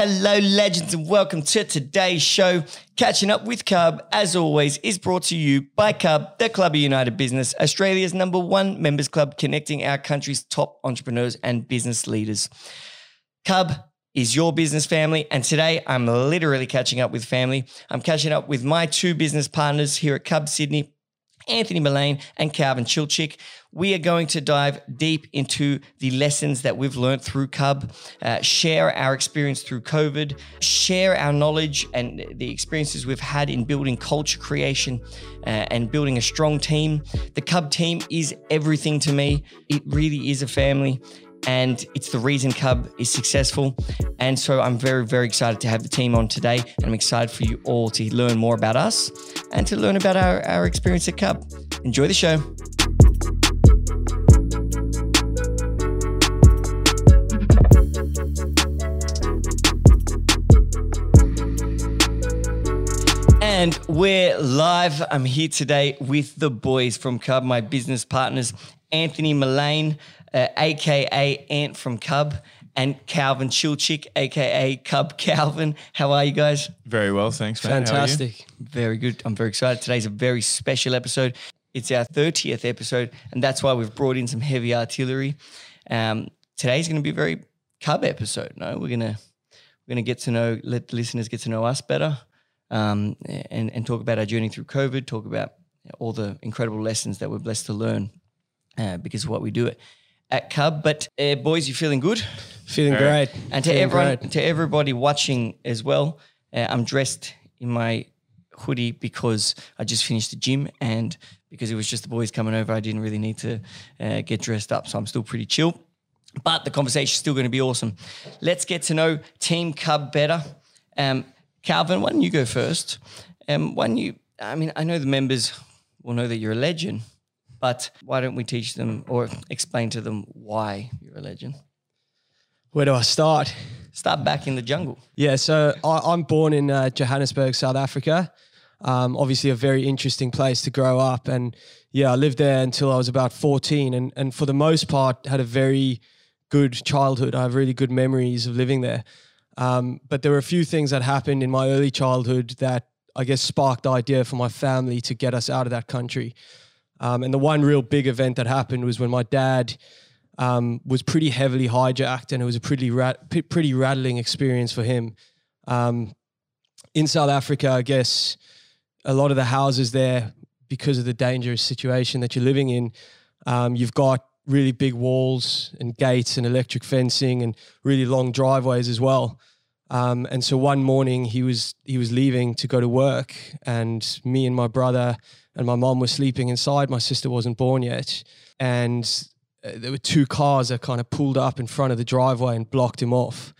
Hello, legends, and welcome to today's show. Catching up with Cub, as always, is brought to you by Cub, the Club of United Business, Australia's number one members club connecting our country's top entrepreneurs and business leaders. Cub is your business family, and today I'm literally catching up with family. I'm catching up with my two business partners here at Cub Sydney, Anthony Mullane and Calvin Chilchick. We are going to dive deep into the lessons that we've learned through Cub, uh, share our experience through COVID, share our knowledge and the experiences we've had in building culture creation uh, and building a strong team. The Cub team is everything to me. It really is a family and it's the reason Cub is successful. And so I'm very, very excited to have the team on today. And I'm excited for you all to learn more about us and to learn about our, our experience at Cub. Enjoy the show. And we're live. I'm here today with the boys from Cub, my business partners, Anthony Mullane, uh, aka Ant from Cub, and Calvin Chilchick, aka Cub Calvin. How are you guys? Very well, thanks. Mate. Fantastic. Very good. I'm very excited. Today's a very special episode. It's our 30th episode, and that's why we've brought in some heavy artillery. Um, today's going to be a very Cub episode. No, we're gonna we're gonna get to know, let the listeners get to know us better, um, and and talk about our journey through COVID. Talk about all the incredible lessons that we're blessed to learn uh, because of what we do at, at Cub. But uh, boys, you feeling good? Feeling Very. great. And to Feeling everyone, great. to everybody watching as well, uh, I'm dressed in my hoodie because I just finished the gym and because it was just the boys coming over, I didn't really need to uh, get dressed up. So I'm still pretty chill. But the conversation is still going to be awesome. Let's get to know Team Cub better. Um, Calvin, why don't you go first? Um, why don't you? I mean, I know the members will know that you're a legend, but why don't we teach them or explain to them why you're a legend? Where do I start? Start back in the jungle. Yeah, so I, I'm born in uh, Johannesburg, South Africa. Um, obviously, a very interesting place to grow up, and yeah, I lived there until I was about 14, and and for the most part, had a very good childhood. I have really good memories of living there. Um, but there were a few things that happened in my early childhood that I guess sparked the idea for my family to get us out of that country. Um, and the one real big event that happened was when my dad um, was pretty heavily hijacked, and it was a pretty rat- pretty rattling experience for him. Um, in South Africa, I guess a lot of the houses there, because of the dangerous situation that you're living in, um, you've got really big walls and gates and electric fencing and really long driveways as well. Um, and so one morning he was he was leaving to go to work, and me and my brother and my mom were sleeping inside. My sister wasn't born yet, and uh, there were two cars that kind of pulled up in front of the driveway and blocked him off.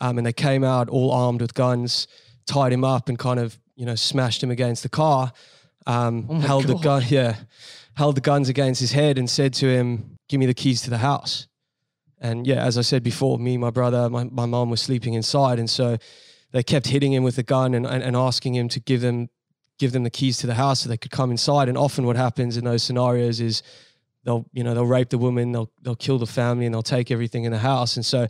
Um, and they came out all armed with guns, tied him up, and kind of you know smashed him against the car. Um, Oh held the gun, yeah, held the guns against his head and said to him, "Give me the keys to the house." And yeah, as I said before, me, my brother, my, my mom was sleeping inside. And so they kept hitting him with the gun and, and, and asking him to give them give them the keys to the house so they could come inside. And often what happens in those scenarios is they'll, you know, they'll rape the woman, they'll they'll kill the family and they'll take everything in the house. And so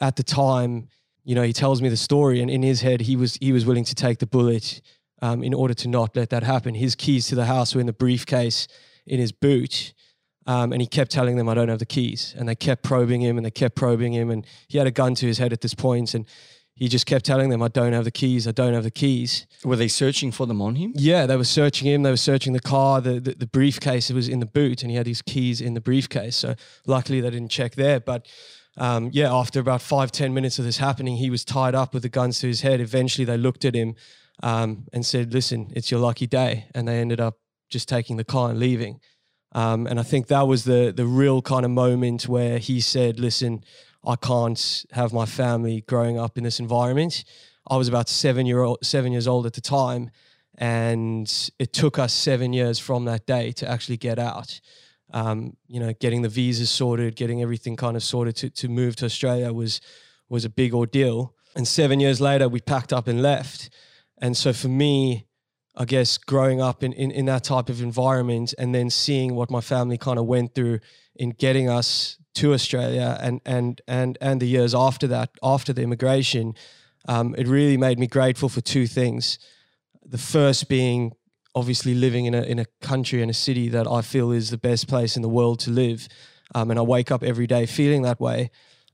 at the time, you know, he tells me the story and in his head he was he was willing to take the bullet um, in order to not let that happen. His keys to the house were in the briefcase in his boot. Um, and he kept telling them, I don't have the keys. And they kept probing him and they kept probing him. And he had a gun to his head at this point, And he just kept telling them, I don't have the keys. I don't have the keys. Were they searching for them on him? Yeah, they were searching him. They were searching the car. The, the, the briefcase was in the boot and he had his keys in the briefcase. So luckily they didn't check there. But um, yeah, after about five ten minutes of this happening, he was tied up with the guns to his head. Eventually they looked at him um, and said, listen, it's your lucky day. And they ended up just taking the car and leaving. Um, and I think that was the the real kind of moment where he said, "Listen, I can't have my family growing up in this environment." I was about seven year old, seven years old at the time, and it took us seven years from that day to actually get out. Um, you know, getting the visas sorted, getting everything kind of sorted to to move to Australia was was a big ordeal. And seven years later, we packed up and left. And so for me, I guess growing up in, in, in that type of environment and then seeing what my family kind of went through in getting us to Australia and and and and the years after that, after the immigration, um, it really made me grateful for two things. The first being obviously living in a in a country and a city that I feel is the best place in the world to live, um, and I wake up every day feeling that way.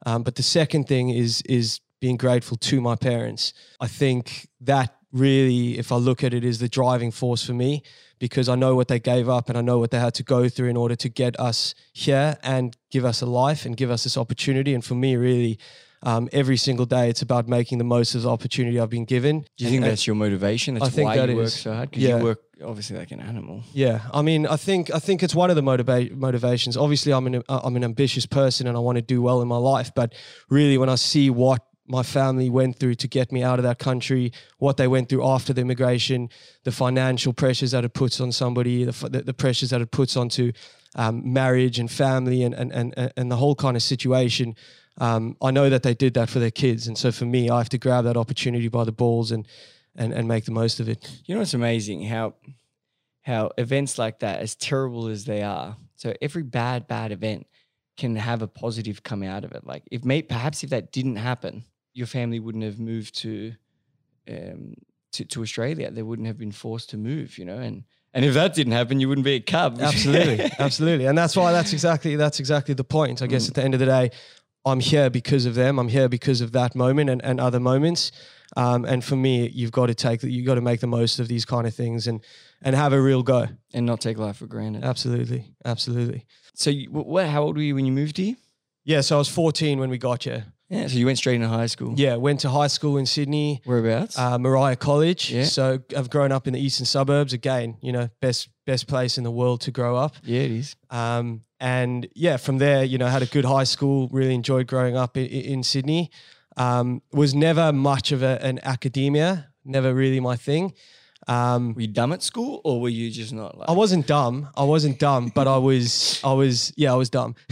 Um, but the second thing is is being grateful to my parents. I think that really, if I look at it, is the driving force for me because I know what they gave up and I know what they had to go through in order to get us here and give us a life and give us this opportunity. And for me, really, um, every single day, it's about making the most of the opportunity I've been given. Do you think that's your motivation? That's I think why that you work so hard? Because Yeah. you work obviously like an animal. Yeah, I mean, I think I think it's one of the motiva- motivations. Obviously, I'm an I'm an ambitious person and I want to do well in my life. But really, when I see what my family went through to get me out of that country, what they went through after the immigration, the financial pressures that it puts on somebody, the, the, pressures that it puts onto um, marriage and family and, and and and the whole kind of situation. Um, I know that they did that for their kids, and so for me, I have to grab that opportunity by the balls and and and make the most of it. You know, it's amazing how how events like that, as terrible as they are, so every bad bad event can have a positive come out of it. Like if may, perhaps if that didn't happen, your family wouldn't have moved to um, to, to Australia. They wouldn't have been forced to move. You know, and and if that didn't happen, you wouldn't be a cub. absolutely absolutely and that's why that's exactly that's exactly the point i guess at the end of the day i'm here because of them i'm here because of that moment and, and other moments um, and for me you've got to take you've got to make the most of these kind of things and and have a real go and not take life for granted. absolutely absolutely So, you, what? How old were you when you moved here? yeah so i was 14 when we got here Yeah, so you went straight into high school. yeah went to high school in sydney Whereabouts? uh, Moriah College. Yeah. So I've grown up in the eastern suburbs. Again, you know, best best place in the world to grow up. yeah, it is. Um, and yeah, from there, you know, had a good high school. Really enjoyed growing up in, in Sydney. Um, was never much of a, an academia. Never really my thing. Um, Were you dumb at school, or were you just not like? I wasn't dumb. I wasn't dumb, but I was. I was. Yeah, I was dumb.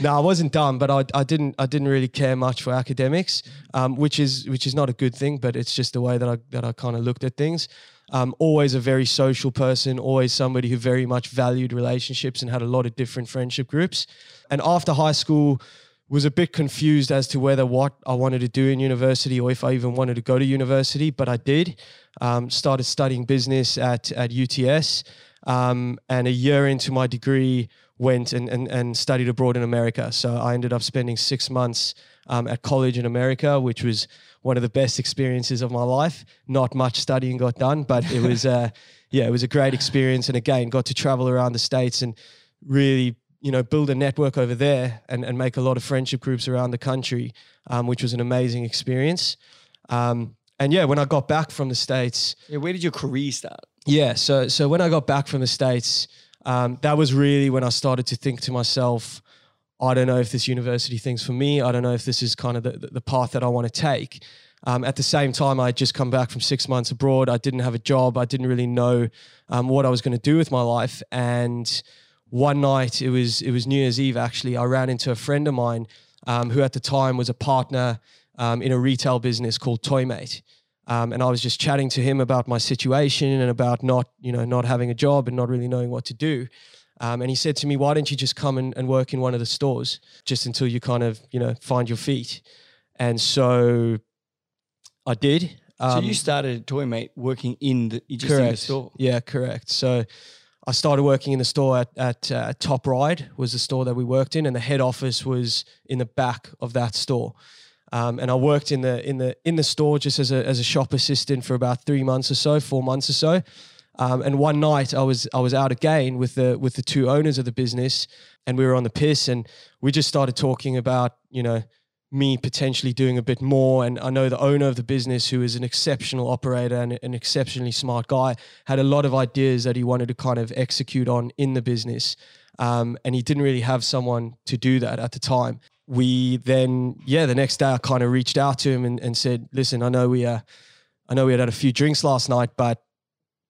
no, I wasn't dumb, but I, I didn't. I didn't really care much for academics, um, which is which is not a good thing. But it's just the way that I that I kind of looked at things. Um, always a very social person. Always somebody who very much valued relationships and had a lot of different friendship groups. And after high school, was a bit confused as to whether what I wanted to do in university or if I even wanted to go to university, but I did. Um, started studying business at, at UTS. Um, and a year into my degree, went and, and, and studied abroad in America. So I ended up spending six months um, at college in America, which was one of the best experiences of my life. Not much studying got done, but it was, uh, yeah, it was a great experience. And again, got to travel around the States and really you know, build a network over there and, and make a lot of friendship groups around the country, um, which was an amazing experience. Um, and yeah, when I got back from the States, Yeah, where did your career start? yeah, so so when I got back from the States, um, that was really when I started to think to myself, I don't know if this university thing's for me. I don't know if this is kind of the, the path that I want to take. Um, at the same time, I had just come back from six months abroad. I didn't have a job. I didn't really know um, what I was going to do with my life. And one night, it was it was New Year's Eve. Actually, I ran into a friend of mine um, who at the time was a partner um, in a retail business called Toymate. Um, and I was just chatting to him about my situation and about not, you know, not having a job and not really knowing what to do. Um, and he said to me, "Why don't you just come and, and work in one of the stores just until you kind of, you know, find your feet?" And so I did. so Um, you started Toymate working in the just in the correct. store. Yeah, correct. So I started working in the store at, at uh, Top Ryde was the store that we worked in, and the head office was in the back of that store. Um, and I worked in the in the in the store just as a as a shop assistant for about three months or so, four months or so. Um, and one night I was I was out again with the with the two owners of the business, and we were on the piss, and we just started talking about you know me potentially doing a bit more. And I know the owner of the business, who is an exceptional operator and an exceptionally smart guy, had a lot of ideas that he wanted to kind of execute on in the business. Um, and he didn't really have someone to do that at the time. We then, yeah, the next day I kind of reached out to him and, and said, listen, I know we, uh, I know we had had a few drinks last night, but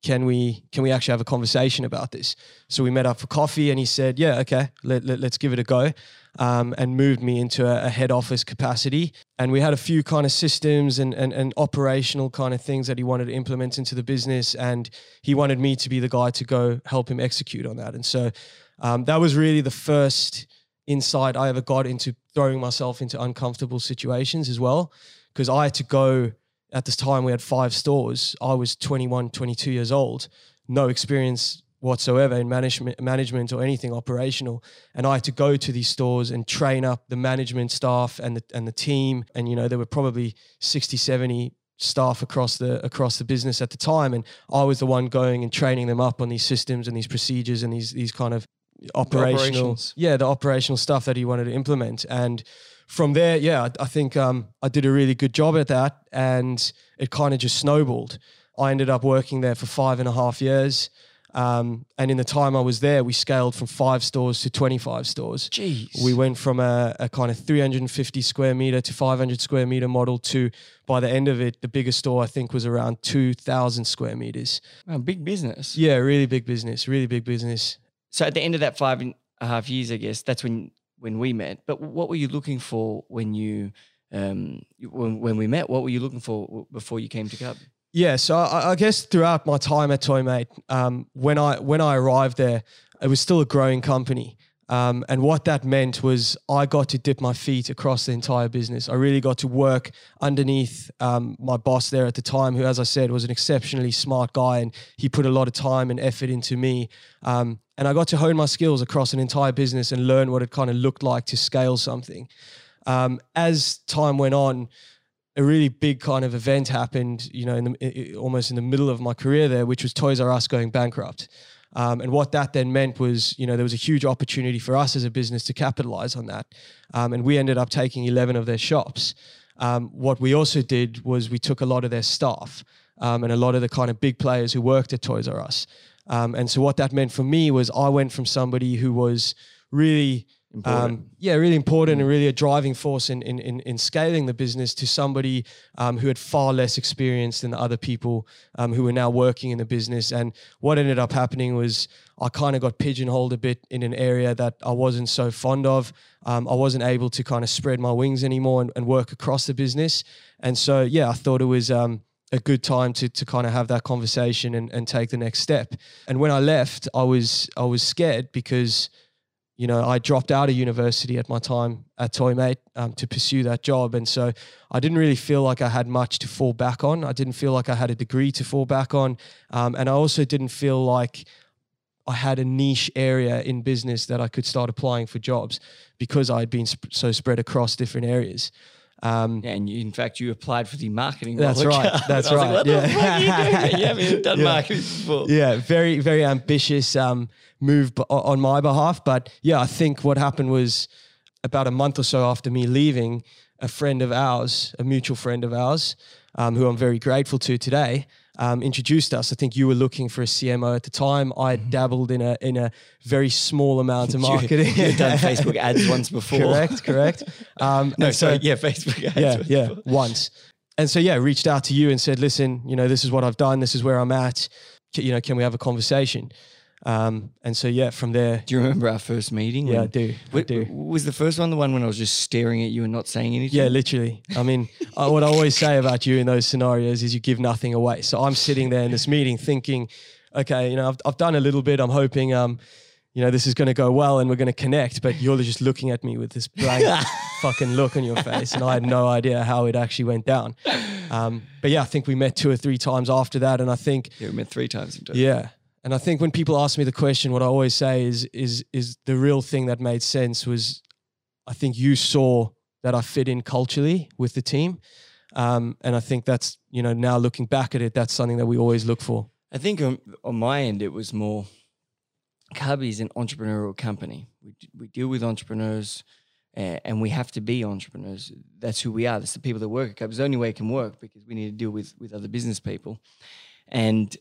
can we can we actually have a conversation about this? So we met up for coffee, and he said, "Yeah, okay, let, let, us give it a go," um, and moved me into a, a, head office capacity. And we had a few kind of systems and, and and operational kind of things that he wanted to implement into the business, and he wanted me to be the guy to go help him execute on that. And so um, that was really the first insight I ever got into throwing myself into uncomfortable situations as well because I had to go at this time we had five stores. I was 21, 22 years old, no experience whatsoever in management management or anything operational and I had to go to these stores and train up the management staff and the and the team. And you know there were probably 60 70 staff across the across the business at the time. And I was the one going and training them up on these systems and these procedures and these these kind of operational yeah the operational stuff that he wanted to implement. And from there yeah I, I think um, I did a really good job at that and it kind of just snowballed. I ended up working there for five and a half years um, and in the time I was there, we scaled from five stores to 25 stores. Jeez. We went from a, a, kind of 350 square meter to 500 square meter model to, by the end of it, the biggest store I think was around 2,000 square meters. Wow, big business. Yeah, really big business, really big business. So at the end of that five and a half years, I guess that's when when we met. But what were you looking for when you um, when, when we met? What were you looking for before you came to Cub? Yeah, so I, I, guess throughout my time at Toymate, um, when I when I arrived there, it was still a growing company, um, and what that meant was I got to dip my feet across the entire business. I really got to work underneath um, my boss there at the time, who, as I said, was an exceptionally smart guy, and he put a lot of time and effort into me. Um, and I got to hone my skills across an entire business and learn what it kind of looked like to scale something. Um, as time went on a really big kind of event happened, you know, in the, almost in the middle of my career there, which was Toys R Us going bankrupt. Um, and what that then meant was, you know, there was a huge opportunity for us as a business to capitalize on that. Um, and we ended up taking 11 of their shops. Um, what we also did was we took a lot of their staff um, and a lot of the kind of big players who worked at Toys R Us. Um, and so what that meant for me was I went from somebody who was really um, yeah, really important and really a driving force in, in, in, in scaling the business to somebody um, who had far less experience than the other people um, who were now working in the business. And what ended up happening was I kind of got pigeonholed a bit in an area that I wasn't so fond of. Um, I wasn't able to kind of spread my wings anymore and, and, work across the business. And so, yeah, I thought it was um, a good time to to kind of have that conversation and, and take the next step. And when I left, I was I was scared because you know, I dropped out of university at my time at Toymate um, to pursue that job. And so I didn't really feel like I had much to fall back on. I didn't feel like I had a degree to fall back on. Um, and I also didn't feel like I had a niche area in business that I could start applying for jobs because I had been sp- so spread across different areas. Um, and you, in fact, you applied for the marketing. That's right. That's right. Like, yeah. you, you haven't done yeah. marketing before. Yeah, very, very ambitious um, move on my behalf. But yeah, I think what happened was about a month or so after me leaving, a friend of ours, a mutual friend of ours, um, who I'm very grateful to today, um, introduced us. I think you were looking for a CMO at the time. I mm-hmm. dabbled in a in a very small amount of marketing. you, had done Facebook ads once before. correct, correct. Um, no, so, sorry, yeah, Facebook ads. Yeah, yeah, before. once. And so yeah, reached out to you and said, listen, you know, this is what I've done. This is where I'm at. You know, can we have a conversation? Um, and so yeah, from there. Do you remember our first meeting? Yeah, I do. I do. Was the first one the one when I was just staring at you and not saying anything? Yeah, literally. I mean, I, what I always say about you in those scenarios is you give nothing away. So I'm sitting there in this meeting thinking, okay, you know, I've, I've done a little bit. I'm hoping, um, you know, this is going to go well and we're going to connect. But you're just looking at me with this blank fucking look on your face, and I had no idea how it actually went down. Um, but yeah, I think we met two or three times after that, and I think yeah, we met three times. Yeah, and I think when people ask me the question, what I always say is is is the real thing that made sense was I think you saw that I fit in culturally with the team. Um, and I think that's, you know, now looking back at it, that's something that we always look for. I think on, on my end, it was more Cubby is an entrepreneurial company. We, we deal with entrepreneurs and we have to be entrepreneurs. That's who we are. That's the people that work at Cubby. It's the only way it can work because we need to deal with, with other business people. And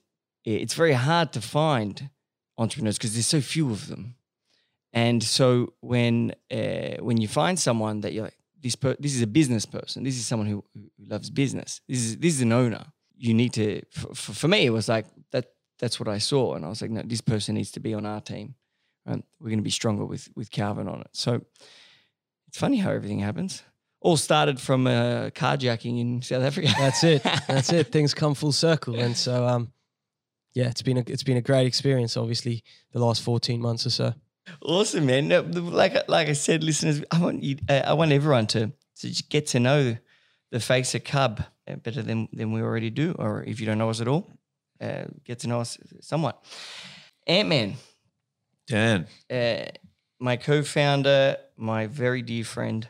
it's very hard to find entrepreneurs because there's so few of them. And so when uh, when you find someone that you're like, this per- this is a business person, this is someone who, who loves business, this is this is an owner. You need to. For, for me, it was like that. That's what I saw, and I was like, no, this person needs to be on our team. Right? We're going to be stronger with with Calvin on it. So it's funny how everything happens. All started from uh, carjacking in South Africa. That's it. That's it. Things come full circle, and so um, yeah, it's been a it's been a great experience. Obviously, the last fourteen months or so. Awesome, man. Like like I said, listeners, I want you, uh, I want everyone to to get to know the face of Cub uh, better than than we already do, or if you don't know us at all, uh, get to know us somewhat. Ant Man, Dan. uh, my co-founder, my very dear friend.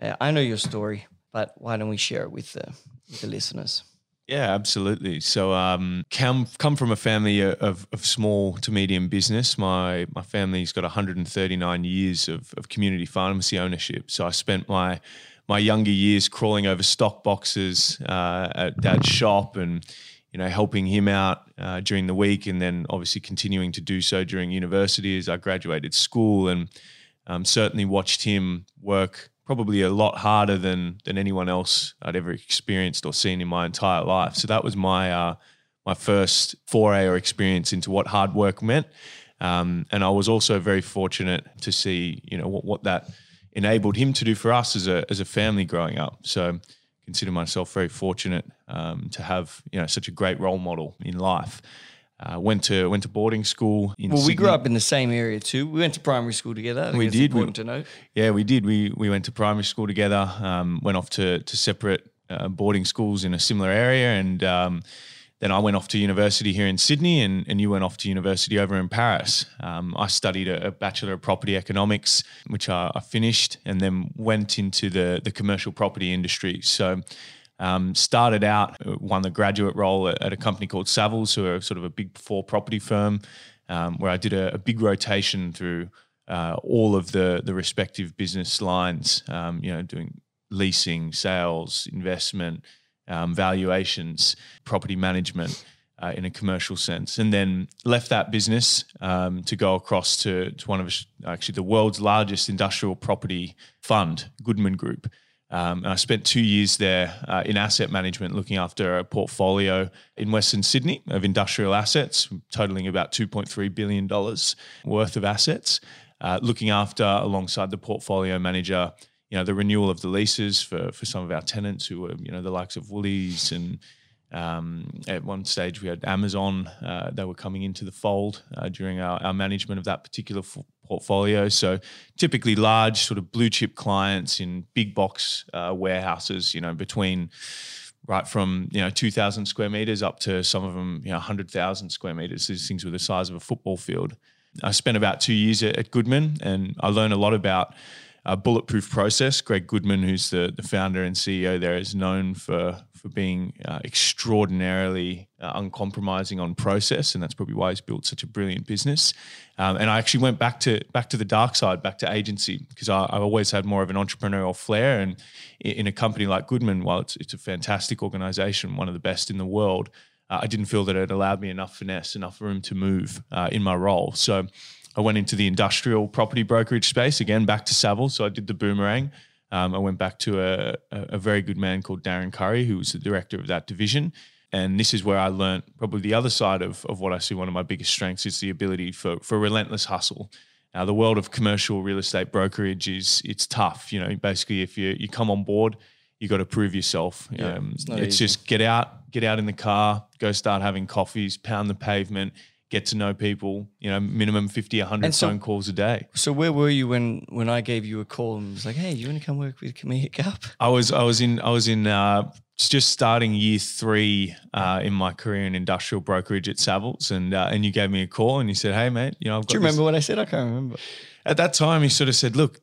Uh, I know your story, but why don't we share it with the with the listeners? Yeah, absolutely. So, um, come come from a family of, of small to medium business. My my family's got 139 years of, of community pharmacy ownership. So, I spent my my younger years crawling over stock boxes uh, at dad's shop and you know helping him out uh, during the week, and then obviously continuing to do so during university as I graduated school, and um, certainly watched him work probably a lot harder than than anyone else I'd ever experienced or seen in my entire life. So that was my uh, my first foray or experience into what hard work meant. Um, and I was also very fortunate to see, you know, what, what that enabled him to do for us as a as a family growing up. So consider myself very fortunate um, to have you know such a great role model in life. Uh, went to went to boarding school in Well, we grew up in the same area too. We went to primary school together. We did. We- Important to note. Yeah, we did. We we went to primary school together. Um, went off to to separate uh, boarding schools in a similar area, and um, then I went off to university here in Sydney, and, and you went off to university over in Paris. Um, I studied a, a bachelor of property economics, which I, I finished, and then went into the the commercial property industry. So. Um, started out, uh, won the graduate role at, at a company called Savills, who are sort of a big four property firm, um, where I did a, a big rotation through uh, all of the the respective business lines. Um, you know, doing leasing, sales, investment, um, valuations, property management. Uh, in a commercial sense, and then left that business um, to go across to, to one of actually the world's largest industrial property fund, Goodman Group. Um, and I spent two years there uh, in asset management, looking after a portfolio in Western Sydney of industrial assets, totaling about $2.3 billion worth of assets, uh, looking after alongside the portfolio manager. You know the renewal of the leases for for some of our tenants who were you know the likes of Woolies and um, at one stage, we had Amazon. Uh, they were coming into the fold uh, during our, our management of that particular f- portfolio. So, typically large, sort of blue chip clients in big box uh, warehouses. You know, between right from you know 2,000 square meters up to some of them you know 100,000 square meters. These things were the size of a football field. I spent about two years at, at Goodman, and I learned a lot about uh, bulletproof process. Greg Goodman, who's the, the founder and CEO there, is known for for being uh, extraordinarily uh, uncompromising on process, and that's probably why he's built such a brilliant business. Um, and I actually went back to back to the dark side, back to agency, because I, I've always had more of an entrepreneurial flair. And i- in a company like Goodman, while it's it's a fantastic organization, one of the best in the world, uh, I didn't feel that it allowed me enough finesse, enough room to move uh, in my role. So I went into the industrial property brokerage space again, back to Savills. So I did the boomerang. Um, I went back to a, a, very good man called Darren Curry, who was the director of that division. And this is where I learned probably the other side of, of what I see one of my biggest strengths is the ability for, for relentless hustle. Now, the world of commercial real estate brokerage is it's tough. You know, basically, if you you come on board, you got to prove yourself. Yeah, um, it's it's just get out, get out in the car, go start having coffees, pound the pavement, get to know people. You know, minimum 50, 100 so- phone calls a day. So where were you when when I gave you a call and was like, "Hey, you want to come work with Camille Cup?" I was I was in I was in uh, just starting year three uh, in my career in industrial brokerage at Savills, and uh, and you gave me a call and you said, "Hey, mate, you know, I've got Do you this- remember what I said? I can't remember. At that time, he sort of said, "Look,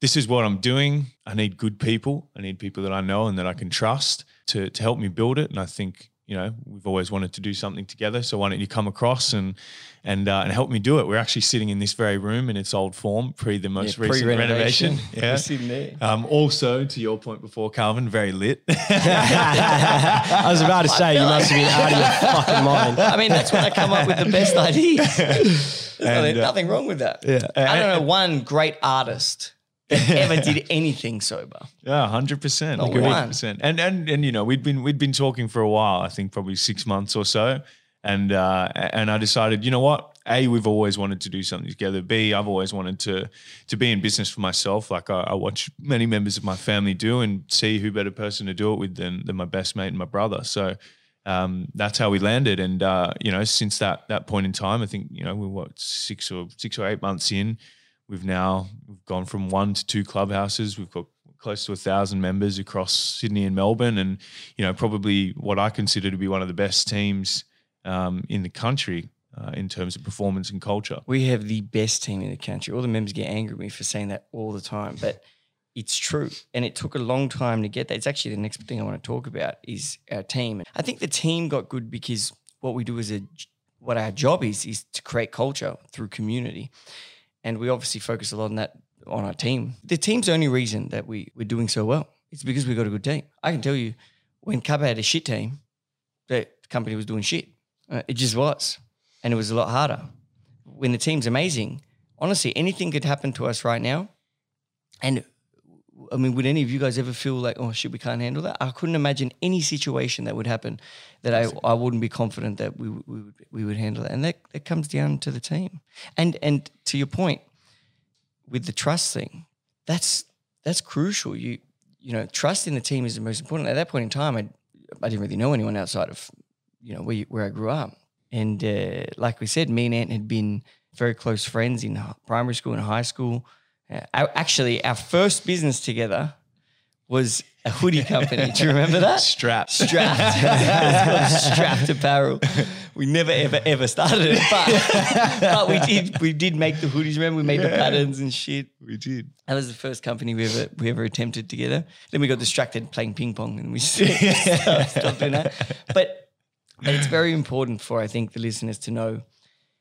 this is what I'm doing. I need good people. I need people that I know and that I can trust to to help me build it." And I think you know we've always wanted to do something together. So why don't you come across and and uh, and help me do it? We're actually sitting in this very room in its old form, pre the most Yeah, recent renovation. We're sitting there. Um, also, to your point before, Calvin, very lit. I was about to say you must have been out of your fucking mind. I mean, that's when I come up with the best ideas. There's nothing, uh, nothing wrong with that. Yeah. I don't know one great artist that ever did anything sober. Yeah, hundred percent, hundred percent. And and and you know, we'd been we'd been talking for a while. I think probably six months or so. And uh, and I decided, you know what? A, we've always wanted to do something together. B, I've always wanted to to be in business for myself, like I, I watch many members of my family do, and see who better person to do it with than than my best mate and my brother. So. Um, that's how we landed, and uh, you know, since that that point in time, I think you know we're what six or six or eight months in, we've now we've gone from one to two clubhouses. We've got close to a thousand members across Sydney and Melbourne, and you know probably what I consider to be one of the best teams um, in the country uh, in terms of performance and culture. We have the best team in the country. All the members get angry at me for saying that all the time, but it's true. And it took a long time to get that. It's actually the next thing I want to talk about is our team. I think the team got good because what we do as a what our job is is to create culture through community. And we obviously focus a lot on that on our team. The team's only reason that we, we're doing so well. It's because we've got a good team. I can tell you, when Cub had a shit team, the company was doing shit. Uh, it just was. And it was a lot harder. When the team's amazing, honestly, anything could happen to us right now. And I mean, would any of you guys ever feel like, oh shit, we can't handle that? I couldn't imagine any situation that would happen that I, I wouldn't be confident that we, we would we would handle it. And that, that comes down to the team. And and to your point, with the trust thing, that's that's crucial. You you know, trust in the team is the most important. At that point in time, I I didn't really know anyone outside of you know where where I grew up. And uh, like we said, me and Ant had been very close friends in primary school and high school. Uh, actually, our first business together was a hoodie company. Do you remember that? Strapped. Strapped. Strapped apparel. We never ever ever started it, but, but we did we did make the hoodies. Remember, we made the patterns and shit. We did. That was the first company we ever we ever attempted together. Then we got distracted playing ping pong and we stopped doing that. But but it's very important for I think the listeners to know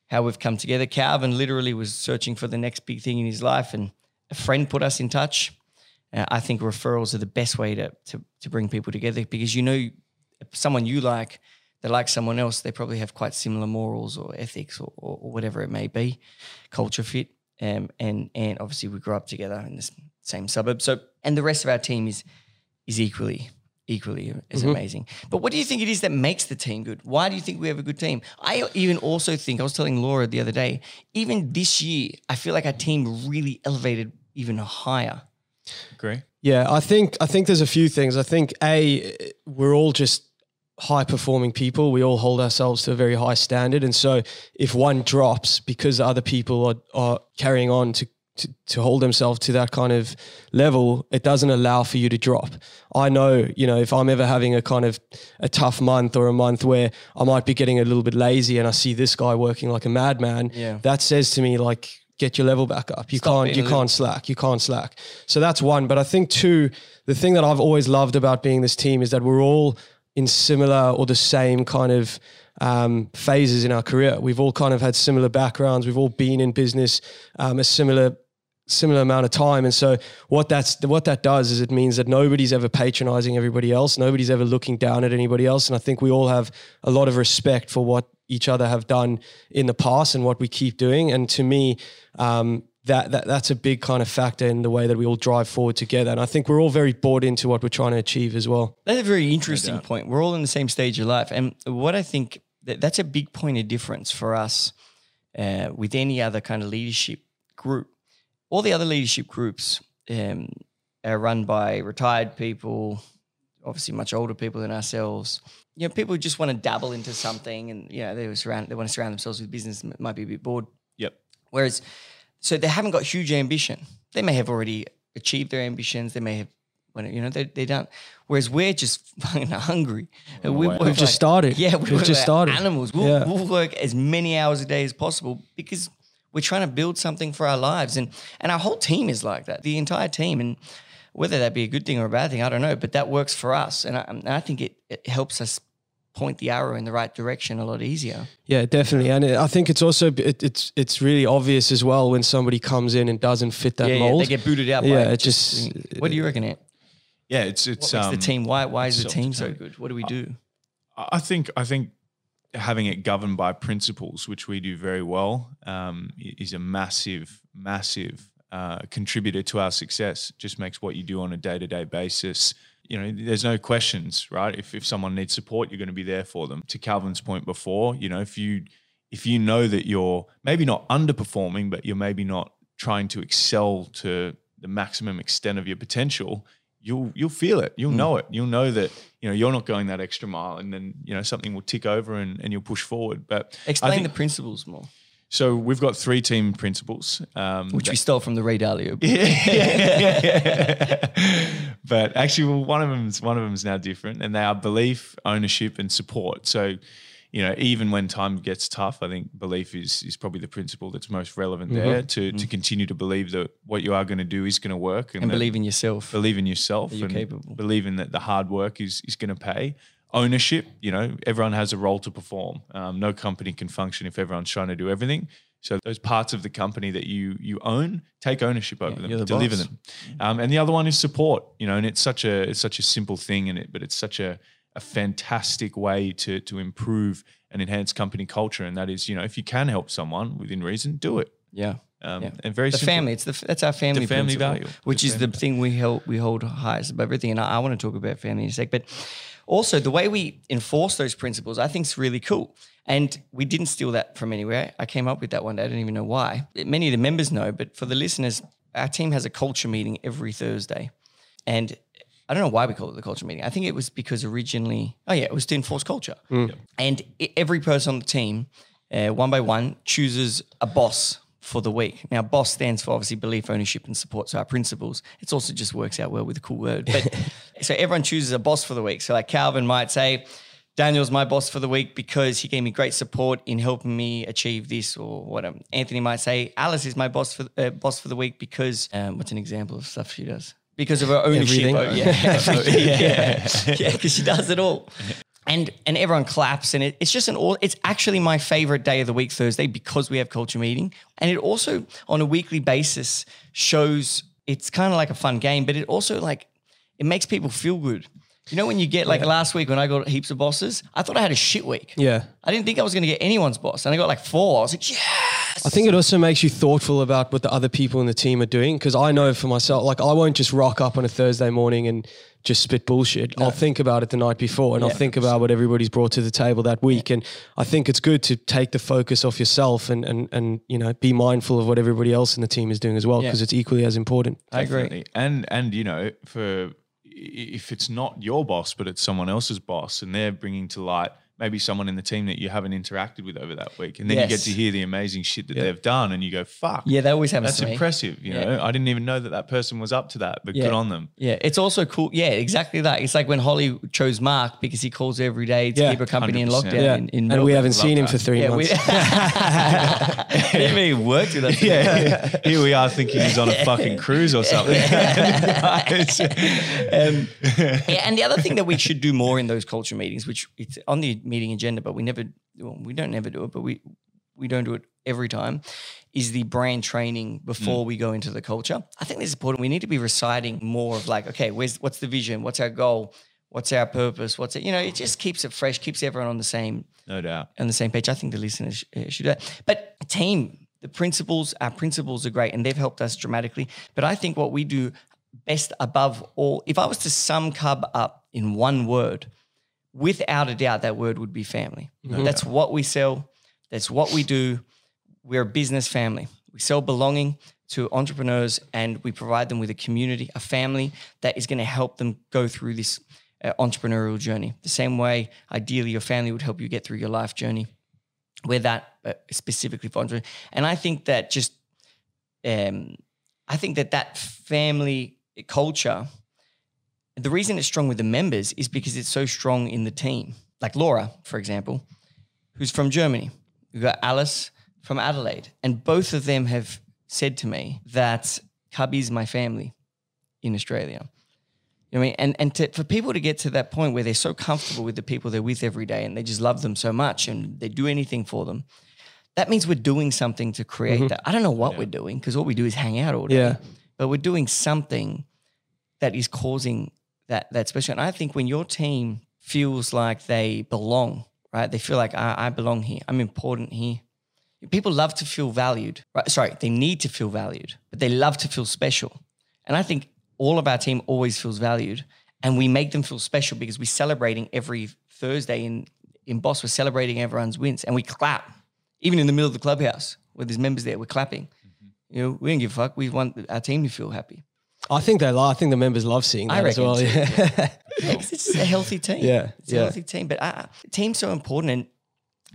how we've come together. Calvin literally was searching for the next big thing in his life, and a friend put us in touch. Uh, I think referrals are the best way to, to to bring people together because you know someone you like that likes someone else, they probably have quite similar morals or ethics or, or, or whatever it may be, culture fit. Um, and and obviously we grew up together in the same suburb. So and the rest of our team is is equally equally as mm-hmm. amazing. But what do you think it is that makes the team good? Why do you think we have a good team? I even also think I was telling Laura the other day, even this year, I feel like our team really elevated even higher. Agree. Yeah, I think I think there's a few things. I think a we're all just high performing people. We all hold ourselves to a very high standard, and so if one drops because other people are, are carrying on to to, to hold themselves to that kind of level, it doesn't allow for you to drop. I know, you know, if I'm ever having a kind of a tough month or a month where I might be getting a little bit lazy and I see this guy working like a madman, yeah. that says to me like, get your level back up. You Stop can't you can't slack. You can't slack. So that's one. But I think two, the thing that I've always loved about being this team is that we're all in similar or the same kind of um, phases in our career. We've all kind of had similar backgrounds. We've all been in business um, a similar similar amount of time. And so what that's what that does is it means that nobody's ever patronizing everybody else. Nobody's ever looking down at anybody else. And I think we all have a lot of respect for what each other have done in the past and what we keep doing. And to me, um, that, that that's a big kind of factor in the way that we all drive forward together. And I think we're all very bought into what we're trying to achieve as well. That's a very interesting point. We're all in the same stage of life. And what I think that that's a big point of difference for us uh, with any other kind of leadership group all the other leadership groups um, are run by retired people, obviously much older people than ourselves. You know, people who just want to dabble into something, and you know, they surround, they want to surround themselves with business. Might be a bit bored. Yep. Whereas, so they haven't got huge ambition. They may have already achieved their ambitions. They may have, when you know, they they don't. Whereas we're just fucking hungry. Oh, we, have like, just started. Yeah, we've just started. Animals. We'll, yeah. we'll work as many hours a day as possible because we're trying to build something for our lives, and and our whole team is like that. The entire team, and whether that be a good thing or a bad thing, I don't know, but that works for us, and I, and I think it, it helps us point the arrow in the right direction a lot easier. Yeah, definitely, and I think it's also it, it's it's really obvious as well when somebody comes in and doesn't fit that yeah, mold. Yeah, they get booted out. Yeah, it just. what do you reckon, It. Yeah, it's it's what um, the team. Why why is the team so good? What do we do? I think I think having it governed by principles, which we do very well, um, is a massive, massive uh, contributor to our success. It just makes what you do on a day to day basis. You know, there's no questions, right? If, if someone needs support, you're going to be there for them. To Calvin's point before, you know, if you if you know that you're maybe not underperforming, but you're maybe not trying to excel to the maximum extent of your potential, you'll you'll feel it. You'll mm. know it. You'll know that you know you're not going that extra mile, and then you know something will tick over and, and you'll push forward. But explain think, the principles more. So we've got three team principles, um, Which we stole from the Ray Dalio. but actually, well, one of them's one of them's now different, and they are belief, ownership, and support. So, you know, even when time gets tough, I think belief is is probably the principle that's most relevant Mm-hmm. there to to continue to believe that what you are going to do is going to work, And that- believe in yourself. believe in yourself you're and capable. believe in that the hard work is is going to pay. Ownership, you know, everyone has a role to perform. Um, no company can function if everyone's trying to do everything. So those parts of the company that you you own, take ownership over you're them, the deliver boss. them. Um, and the other one is support. You know, and it's such a it's such a simple thing in it, but it's such a a fantastic way to to improve and enhance company culture. And that is, you know, if you can help someone within reason, do it. Yeah. Um, Yeah. And very the simple. family. It's the that's our family, family principle, value. which The is the family thing we hold we hold highest above everything. And I, I want to talk about family in a sec, but also the way we enforce those principles, I think is really cool. And we didn't steal that from anywhere. I came up with that one day. I don't even know why. Many of the members know, but for the listeners, our team has a culture meeting every Thursday, and I don't know why we call it the culture meeting. I think it was because originally, oh yeah, it was to enforce culture. And i- every person on the team, uh, one by one, chooses a boss for the week. Now, boss stands for obviously belief, ownership, and support. So our principles. It also just works out well with a cool word. But so everyone chooses a boss for the week. So like Calvin might say, Daniel's my boss for the week because he gave me great support in helping me achieve this or whatever. Anthony might say, Alice is my boss for uh, boss for the week because um, what's an example of stuff she does? Because of her ownership. Everything. Oh, yeah, yeah, yeah, because she does it all. And and everyone claps, and it, it's just an all. It's actually my favorite day of the week, Thursday, because we have culture meeting, and it also on a weekly basis shows. It's kind of like a fun game, but it also like it makes people feel good. You know, when you get like last week when I got heaps of bosses, I thought I had a shit week. Yeah. I didn't think I was going to get anyone's boss, and I got like four. I was like, yes. I think it also makes you thoughtful about what the other people in the team are doing. Because I know for myself, like I won't just rock up on a Thursday morning and just spit bullshit. I'll think about it the night before and I'll think about what everybody's brought to the table that week. And I think it's good to take the focus off yourself and and and you know be mindful of what everybody else in the team is doing as well Yeah. because it's equally as important. I agree. Definitely. And and you know, for i- if it's not your boss, but it's someone else's boss, and they're bringing to light maybe someone in the team that you haven't interacted with over that week, and then you get to hear the amazing shit that they've done, and you go, "Fuck, Yeah, that always happens that's to me. impressive." You Yeah. know, I didn't even know that that person was up to that, but Yeah. good on them. Yeah, it's also cool. Yeah, exactly that. It's like when Holly chose Mark because he calls every day to Yeah, keep her company in 100%. lockdown. Yeah, In, in and we haven't seen him that. for three Yeah, we, months. he didn't even work with us. Yeah, here we are thinking he's on a fucking cruise or something. Um, yeah, and the other thing that we should do more in those culture meetings, which it's on the meeting agenda, but we never, well, we don't never do it, but we we don't do it every time, is the brand training before we go into the culture. I think this is important. We need to be reciting more of like, okay, where's what's the vision? What's our goal? What's our purpose? What's it? You know, it just keeps it fresh, keeps everyone on the same no doubt. on the same page. I think the listeners uh, should do that. But team, the principles, our principles are great and they've helped us dramatically. But I think what we do best above all, if I was to sum Cub up in one word, without a doubt, that word would be family. That's what we sell. That's what we do. We're a business family. We sell belonging to entrepreneurs and we provide them with a community, a family that is going to help them go through this uh, entrepreneurial journey. The same way, ideally, your family would help you get through your life journey. We're that uh, specifically for entrepreneurs. And I think that just, um, I think that that family culture, the reason it's strong with the members is because it's so strong in the team. Like Laura, for example, who's from Germany. We've got Alice from Adelaide. And both of them have said to me that Cubby's my family in Australia. You know what I mean? And, and to, for people to get to that point where they're so comfortable with the people they're with every day and they just love them so much and they do anything for them, that means we're doing something to create mm-hmm. that. I don't know what we're doing because all we do is hang out all day. Yeah. But we're doing something that is causing that that special. And I think when your team feels like they belong, right? They feel like I, I belong here. I'm important here. People love to feel valued, right? Sorry, they need to feel valued, but they love to feel special. And I think all of our team always feels valued, and we make them feel special because we're celebrating every Thursday in in Boss. We're celebrating everyone's wins, and we clap even in the middle of the clubhouse where there's members there. We're clapping. Mm-hmm. You know, we don't give a fuck. We want our team to feel happy. I think they love. I think the members love seeing that as well. too, Yeah. Yeah, 'cause it's just a healthy team. Yeah, it's a healthy team. But uh, team's so important, and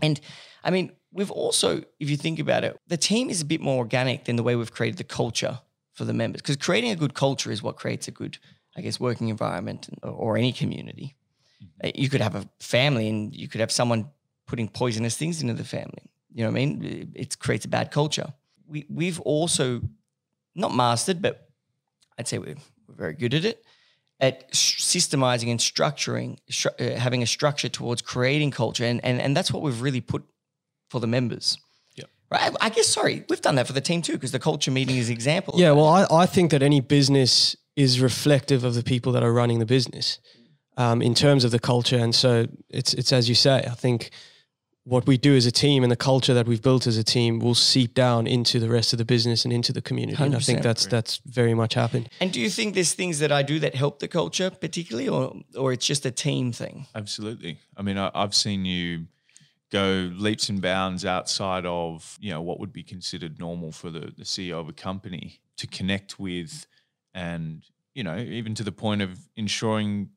and I mean, we've also, if you think about it, the team is a bit more organic than the way we've created the culture for the members. Because creating a good culture is what creates a good, I guess, working environment or, or any community. Uh, You could have a family and you could have someone putting poisonous things into the family. You know what I mean? It creates a bad culture. We, we've also not mastered, but I'd say we're, we're very good at it at systemizing and structuring, stru- uh, having a structure towards creating culture, and, and and that's what we've really put for the members. Yep. Right. I guess sorry, we've done that for the team too, because the culture meeting is an example. Yeah, well, I, I think that any business is reflective of the people that are running the business um, in terms of the culture. And so it's it's as you say. I think what we do as a team and the culture that we've built as a team will seep down into the rest of the business and into the community. And I think that's that's very much happened. And do you think there's things that I do that help the culture particularly, or or it's just a team thing? Absolutely. I mean, I, I've seen you go leaps and bounds outside of you know what would be considered normal for the, the CEO of a company to connect with, and you know even to the point of ensuring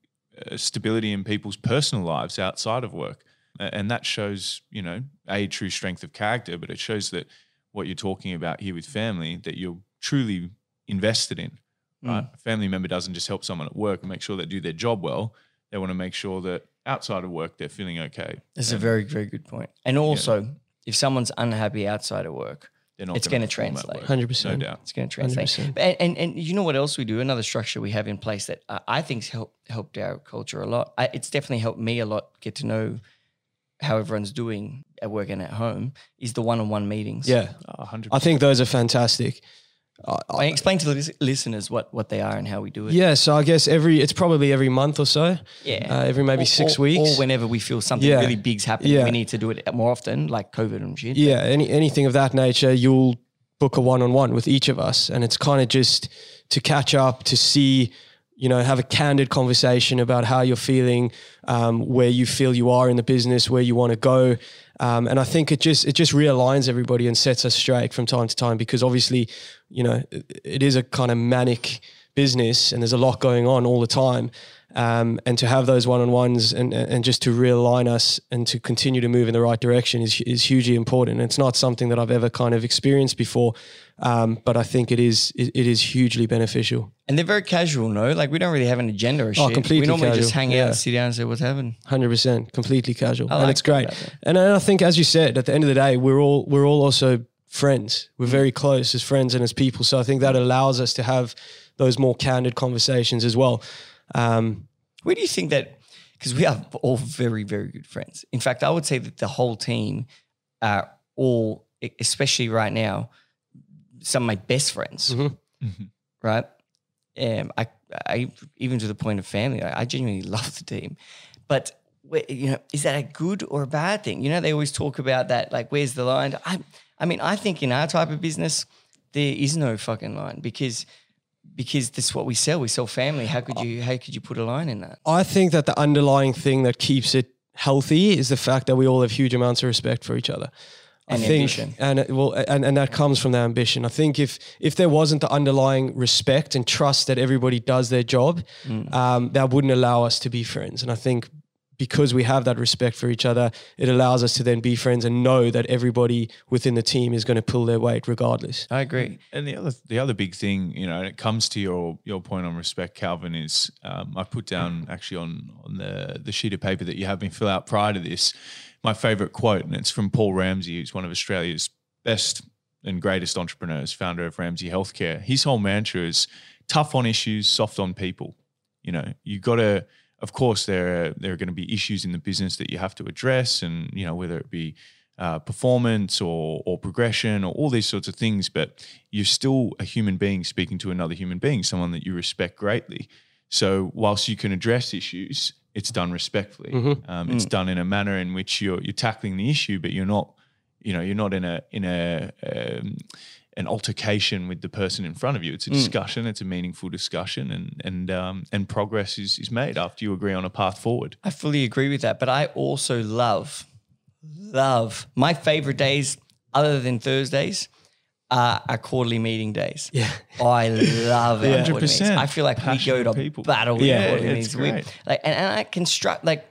uh, stability in people's personal lives outside of work, A- and that shows you know a true strength of character, but it shows that what you're talking about here with family that you're truly invested in. Right, a family member doesn't just help someone at work and make sure they do their job well. They want to make sure that outside of work they're feeling okay. That's a very very good point. And also, if someone's unhappy outside of work, not It's gonna gonna perform at translate. 100%. no doubt. It's going to translate. And, and and you know what else we do? Another structure we have in place that uh, I think's helped helped our culture a lot. I, it's definitely helped me a lot get to know how everyone's doing at work and at home. Is the one-on-one meetings. Yeah, hundred I think those are fantastic. I explain to the lis- listeners what what they are and how we do it. Yeah, so I guess every it's probably every month or so. Yeah. uh, every maybe Or- six or, weeks. or whenever we feel something Yeah. really big's happening, Yeah. we need to do it more often, like COVID and shit. yeah, any anything of that nature, you'll book a one-on-one with each of us, and it's kind of just to catch up, to see, you know, have a candid conversation about how you're feeling, um, where you feel you are in the business, where you want to go, um, and I think it just it just realigns everybody and sets us straight from time to time because obviously, you know, it- is a kind of manic business and there's a lot going on all the time. Um, and to have those one-on-ones and, and just to realign us and to continue to move in the right direction is, is hugely important. It's not something that I've ever kind of experienced before, um, but I think it is it, it is hugely beneficial. And they're very casual, no? Like we don't really have an agenda or Oh, shit. We completely normally just casual, hang out yeah. and sit down and say what's happening. Hundred percent, completely casual, I and like it's great. that about that. And I think, as you said, at the end of the day, we're all we're all also friends. We're very close as friends and as people. So I think that allows us to have those more candid conversations as well. Um, Where do you think that? Because we are all very, very good friends. In fact, I would say that the whole team are all, especially right now, some of my best friends. Mhm. Mhm. Right. Um, I, I even to the point of family, I, I genuinely love the team. But you know, is that a good or a bad thing? You know, they always talk about that. Like, where's the line? I, I mean, I think in our type of business, there is no fucking line because because that's what we sell. We sell family. How could you how could you put a line in that? I think that the underlying thing that keeps it healthy is the fact that we all have huge amounts of respect for each other. And I think, ambition. and it- well, and, and that comes from the ambition. I think if if there wasn't the underlying respect and trust that everybody does their job, um, that wouldn't allow us to be friends. And I think because we have that respect for each other, it allows us to then be friends and know that everybody within the team is going to pull their weight regardless. I agree. And the other the other big thing, you know, and it comes to your your point on respect, Calvin, is um, I put down actually on on the the sheet of paper that you had me fill out prior to this, my favorite quote, and it's from Paul Ramsay, who's one of Australia's best and greatest entrepreneurs, founder of Ramsay Healthcare. His whole mantra is tough on issues, soft on people. You know, you got to. Of course, there are there are going to be issues in the business that you have to address, and you know whether it be uh, performance or or progression or all these sorts of things. But you're still a human being speaking to another human being, someone that you respect greatly. So whilst you can address issues, it's done respectfully. Um, it's done in a manner in which you're you're tackling the issue, but you're not, you know, you're not in a in a um, an altercation with the person in front of you. It's a discussion. It's a meaningful discussion, and and um, and progress is is made after you agree on a path forward. I fully agree with that. But I also love, love my favorite days other than Thursdays are our quarterly meeting days. Yeah. I love it. 100%. I feel like we go to people. battle with Yeah, quarterly it's meetings. We- like, and, and I construct like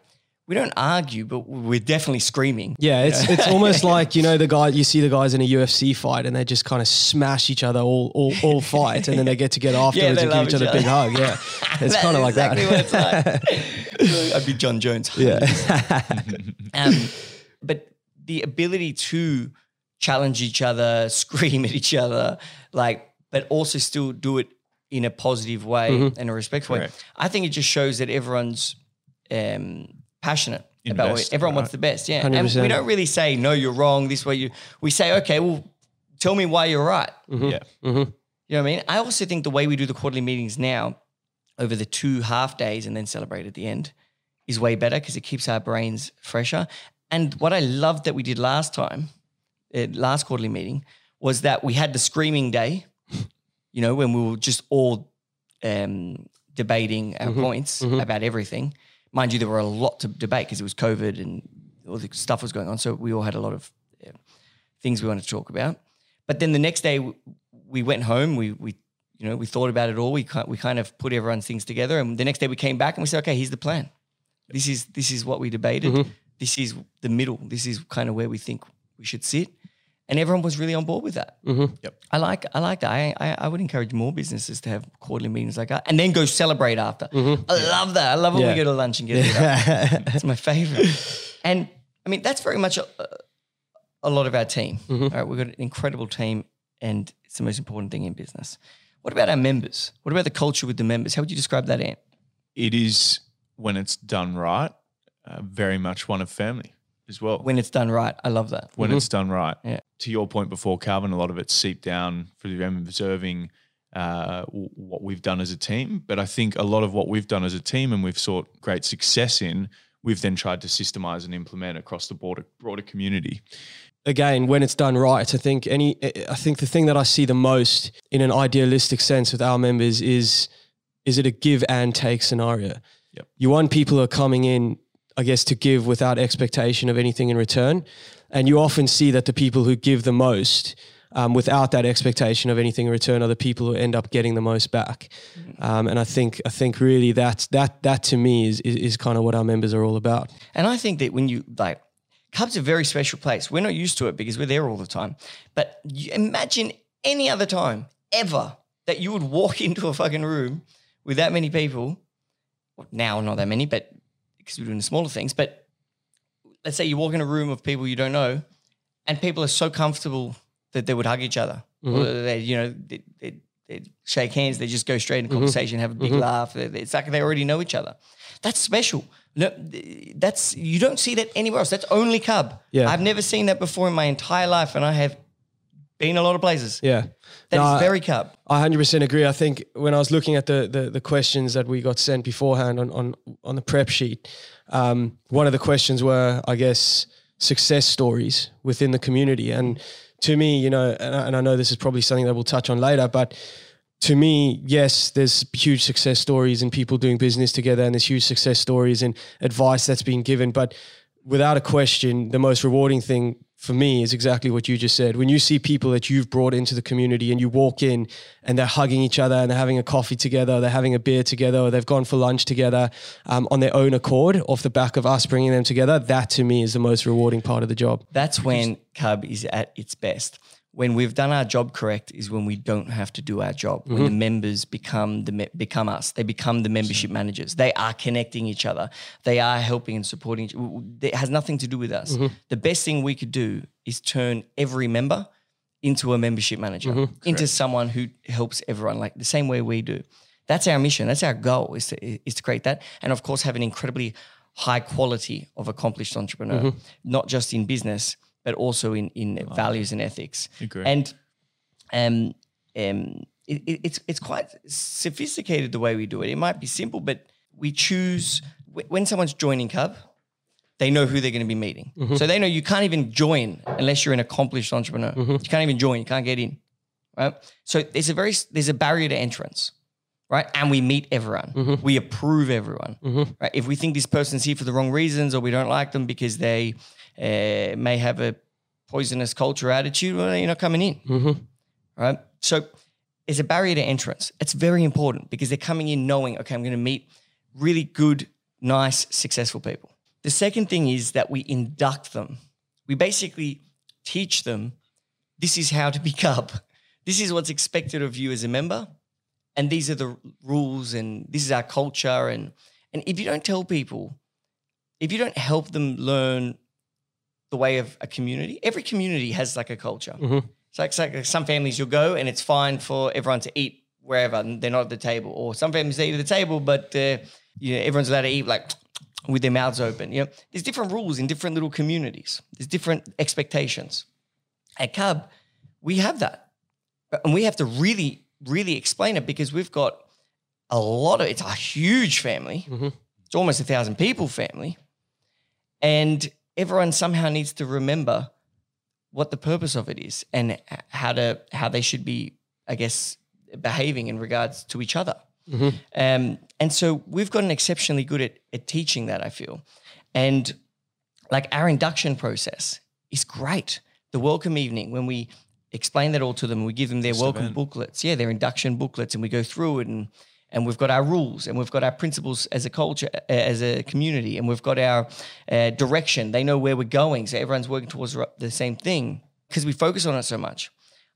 we don't argue, but we're definitely screaming. Yeah, it's it's almost like you know the guy you see the guys in a UFC fight and they just kind of smash each other all all, all fight and then they get together afterwards they and give each other a big hug. Yeah, it's kind of like exactly that. like. I'd be Jon Jones. yeah, Um, but the ability to challenge each other, scream at each other, like, but also still do it in a positive way Mm-hmm. and a respectful way. I think it just shows that everyone's um, passionate about what everyone right? wants the best. Yeah, and 100%. we don't really say no, you're wrong. This way you. We say okay, well, tell me why you're right. Yeah. You know what I mean? I also think the way we do the quarterly meetings now over the two half days and then celebrate at the end is way better because it keeps our brains fresher. And what I loved that we did last time, uh, last quarterly meeting, was that we had the screaming day, you know, when we were just all um, debating our points about everything. Mind you, there were a lot to debate because it was COVID and all the stuff was going on. So we all had a lot of things we wanted to talk about. But then the next day we went home. We we you know we thought about it all. We we kind of put everyone's things together. And the next day we came back and we said, okay, here's the plan. This is this is what we debated. This is the middle. This is kind of where we think we should sit. And everyone was really on board with that. Mm-hmm. Yep. I like I like that. I, I I would encourage more businesses to have quarterly meetings like that, and then go celebrate after. Mm-hmm. I love that. I love when we go to lunch and get it up. That's my favorite. And I mean, that's very much a, a lot of our team. Mm-hmm. All right, we've got an incredible team, and it's the most important thing in business. What about our members? What about the culture with the members? How would you describe that, Ant? It is when it's done right, uh, very much one of family as well. When it's done right, I love that. when it's done right. Yeah. To your point before, Calvin, a lot of it's seeped down for them observing uh, what we've done as a team. But I think a lot of what we've done as a team and we've sought great success in, we've then tried to systemize and implement across the broader, broader community. again, when it's done right, I think any, I think the thing that I see the most in an idealistic sense with our members is, is it a give and take scenario? Yep. You want people who are coming in, I guess, to give without expectation of anything in return, and you often see that the people who give the most. Um, without that expectation of anything in return, are the people who end up getting the most back, um, and I think I think really that that that to me is, is is kind of what our members are all about. And I think that when you like, Cub's a very special place. We're not used to it because we're there all the time. But imagine any other time ever that you would walk into a fucking room with that many people. Well, now not that many, but because we're doing the smaller things. But let's say you walk in a room of people you don't know, and people are so comfortable that they would hug each other. Mm-hmm. Or they, you know, they, they, they shake hands. They just go straight into mm-hmm. conversation, have a big mm-hmm. laugh. It's like they already know each other. That's special. No, that's you don't see that anywhere else. That's only Cub. Yeah. I've never seen that before in my entire life, and I have been a lot of places. Yeah, That is No, I- very Cub. I 100% agree. I think when I was looking at the the, the questions that we got sent beforehand on on, on the prep sheet, um, one of the questions were, I guess, success stories within the community. And to me, you know, and I, and I know this is probably something that we'll touch on later, but to me, yes, there's huge success stories and people doing business together, and there's huge success stories and advice that's being given. But without a question, the most rewarding thing for me is exactly what you just said. When you see people that you've brought into the community and you walk in and they're hugging each other and they're having a coffee together, they're having a beer together, or they've gone for lunch together um, on their own accord off the back of us bringing them together, that to me is the most rewarding part of the job. That's when Cub is at its best. When we've done our job correct is when we don't have to do our job. When mm-hmm. the members become the me- become us, they become the membership managers. They are connecting each other. They are helping and supporting. Each, it has nothing to do with us. Mm-hmm. The best thing we could do is turn every member into a membership manager, mm-hmm. into someone who helps everyone, like the same way we do. That's our mission. That's our goal is to, is to create that, and of course have an incredibly high quality of accomplished entrepreneur, not just in business but also in in values and ethics. Agree. And um, um, it, it- it's it's quite sophisticated the way we do it. It might be simple, but we choose wh- when someone's joining Cub, they know who they're going to be meeting. So they know you can't even join unless you're an accomplished entrepreneur. You can't even join. You can't get in, right? So there's a very there's a barrier to entrance, right? And we meet everyone. We approve everyone. Right? If we think this person's here for the wrong reasons or we don't like them because they uh, may have a poisonous culture attitude, well, you're not coming in, right? So it's a barrier to entrance. It's very important because they're coming in knowing, okay, I'm going to meet really good, nice, successful people. The second thing is that we induct them. We basically teach them this is how to be Cub. This is what's expected of you as a member. And these are the rules and this is our culture. And and if you don't tell people, if you don't help them learn the way of a community, every community has like a culture. Mhm. It's like, it's like some families you'll go and it's fine for everyone to eat wherever and they're not at the table. Or some families they eat at the table, but uh, you know, everyone's allowed to eat like with their mouths open. You know, there's different rules in different little communities. There's different expectations. At Cub, we have that, and we have to really, really explain it because we've got a lot of. It's a huge family. Mhm. It's almost a thousand people family, and everyone somehow needs to remember what the purpose of it is and how to how they should be, I guess, behaving in regards to each other. Mhm. Um, and so we've gotten exceptionally good at, at teaching that, I feel. And like our induction process is great. The welcome evening, when we explain that all to them, we give them their welcome event. booklets, yeah, their induction booklets, and we go through it and and we've got our rules and we've got our principles as a culture, uh, as a community, and we've got our uh, direction. They know where we're going, so everyone's working towards the- same thing because we focus on it so much.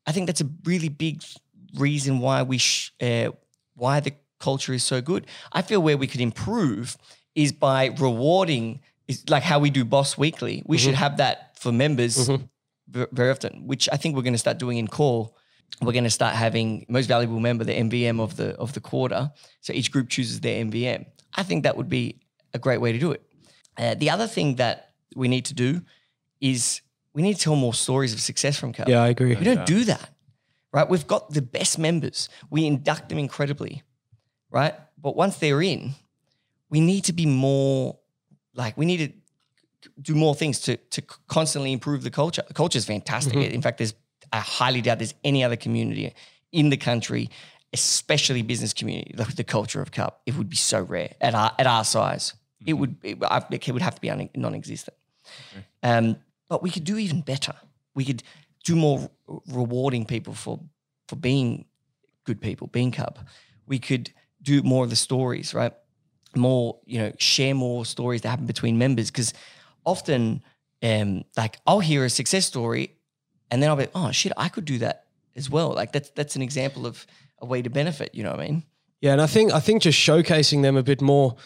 I think that's a really big reason why we sh- uh, why the culture is so good. I feel where we could improve is by rewarding is like how we do Boss Weekly. We should have that for members ve- very often, which I think we're going to start doing in core. We're going to start having most valuable member, the MVM of the of the quarter. So each group chooses their MVM. I think that would be a great way to do it. Uh, the other thing that we need to do is we need to tell more stories of success from Cub. Yeah, I agree. We don't do that, right? We've got the best members. We induct them incredibly, right? But once they're in, we need to be more like we need to do more things to to constantly improve the culture. The culture is fantastic. In fact, there's I highly doubt there's any other community in the country, especially business community, the, the culture of Cub. It would be so rare at our at our size. It would it, I- it would have to be un, non-existent. Um, but we could do even better. We could do more re- rewarding people for for being good people, being cub. We could do more of the stories, right? More, you know, share more stories that happen between members because often, um, like I'll hear a success story, and then I'll be, oh shit, I could do that as well. Like that's that's an example of a way to benefit. You know what I mean? Yeah, and I think I think just showcasing them a bit more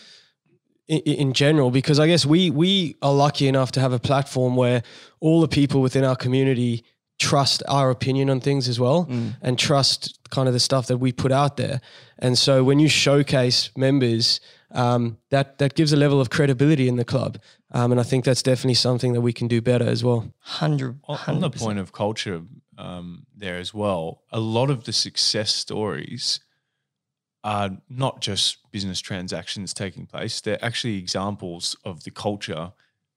in, in general, because I guess we we are lucky enough to have a platform where all the people within our community trust our opinion on things as well, and trust kind of the stuff that we put out there. And so when you showcase members, um, that that gives a level of credibility in the club, um, and I think that's definitely something that we can do better as well. Hundred. On, on the point of culture um, there as well, a lot of the success stories are not just business transactions taking place. They're actually examples of the culture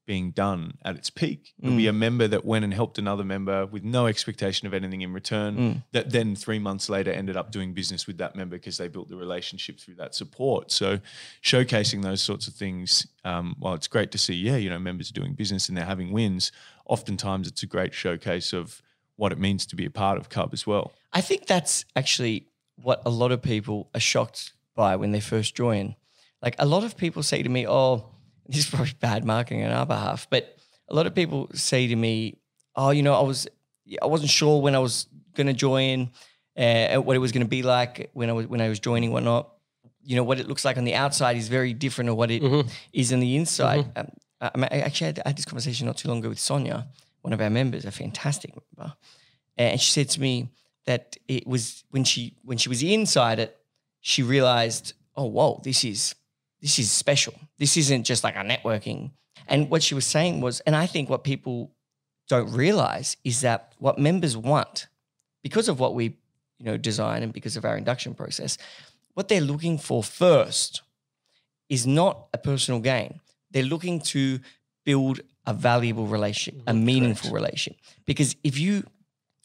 being done at its peak. It'll be a member that went and helped another member with no expectation of anything in return, that then three months later ended up doing business with that member because they built the relationship through that support. So showcasing those sorts of things, um, while it's great to see, yeah, you know, members are doing business and they're having wins, oftentimes it's a great showcase of what it means to be a part of Cub as well. I think that's actually what a lot of people are shocked by when they first join. Like a lot of people say to me, "Oh, this is probably bad marketing on our behalf," but a lot of people say to me, "Oh, you know, I was, I wasn't sure when I was going to join, uh, what it was going to be like when I was when I was joining, whatnot. You know, what it looks like on the outside is very different to what it is on the inside." Um, I, I I actually had, I had this conversation not too long ago with Sonia, one of our members, a fantastic member, and she said to me that it was when she when she was inside it, she realized, oh whoa, this is this is special. This isn't just like a networking. And what she was saying was, and I think what people don't realize is that what members want, because of what we you know design and because of our induction process, what they're looking for first is not a personal gain. They're looking to build a valuable relationship, a meaningful relationship. Because if you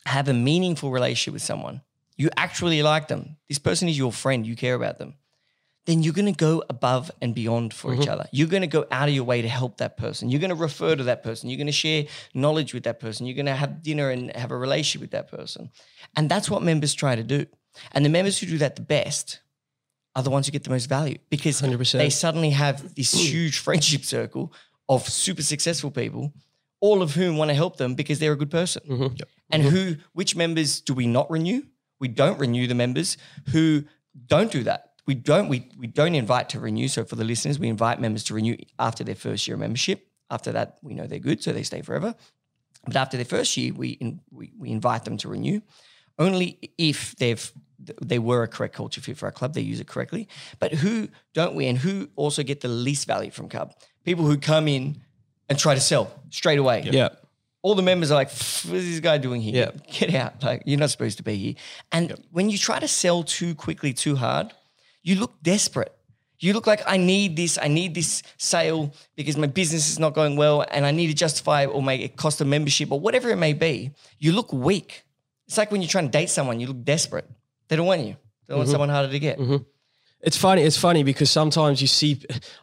have a meaningful relationship with someone, you actually like them, this person is your friend, you care about them, then you're going to go above and beyond for each mm-hmm. other. You're going to go out of your way to help that person. You're going to refer to that person. You're going to share knowledge with that person. You're going to have dinner and have a relationship with that person. And that's what members try to do. And the members who do that the best are the ones who get the most value because 100%. they suddenly have this mm. huge friendship circle of super successful people, all of whom want to help them because they're a good person. Mm-hmm. And mm-hmm. who, which members do we not renew? We don't renew the members who don't do that. We don't. We we don't invite to renew. So for the listeners, we invite members to renew after their first year of membership. After that, we know they're good, so they stay forever. But after their first year, we in, we, we invite them to renew, only if they've they were a correct culture fit for our club. They use it correctly. But who don't we, and who also get the least value from Cub? People who come in and try to sell straight away. Yeah. All the members are like, "What is this guy doing here? Yeah. Get out! Like you're not supposed to be here." And when you try to sell too quickly, too hard, you look desperate. You look like I need this, I need this sale because my business is not going well and I need to justify or make it cost a membership or whatever it may be. You look weak. It's like when you're trying to date someone, you look desperate. They don't want you. They want someone harder to get. It's funny. It's funny because sometimes you see,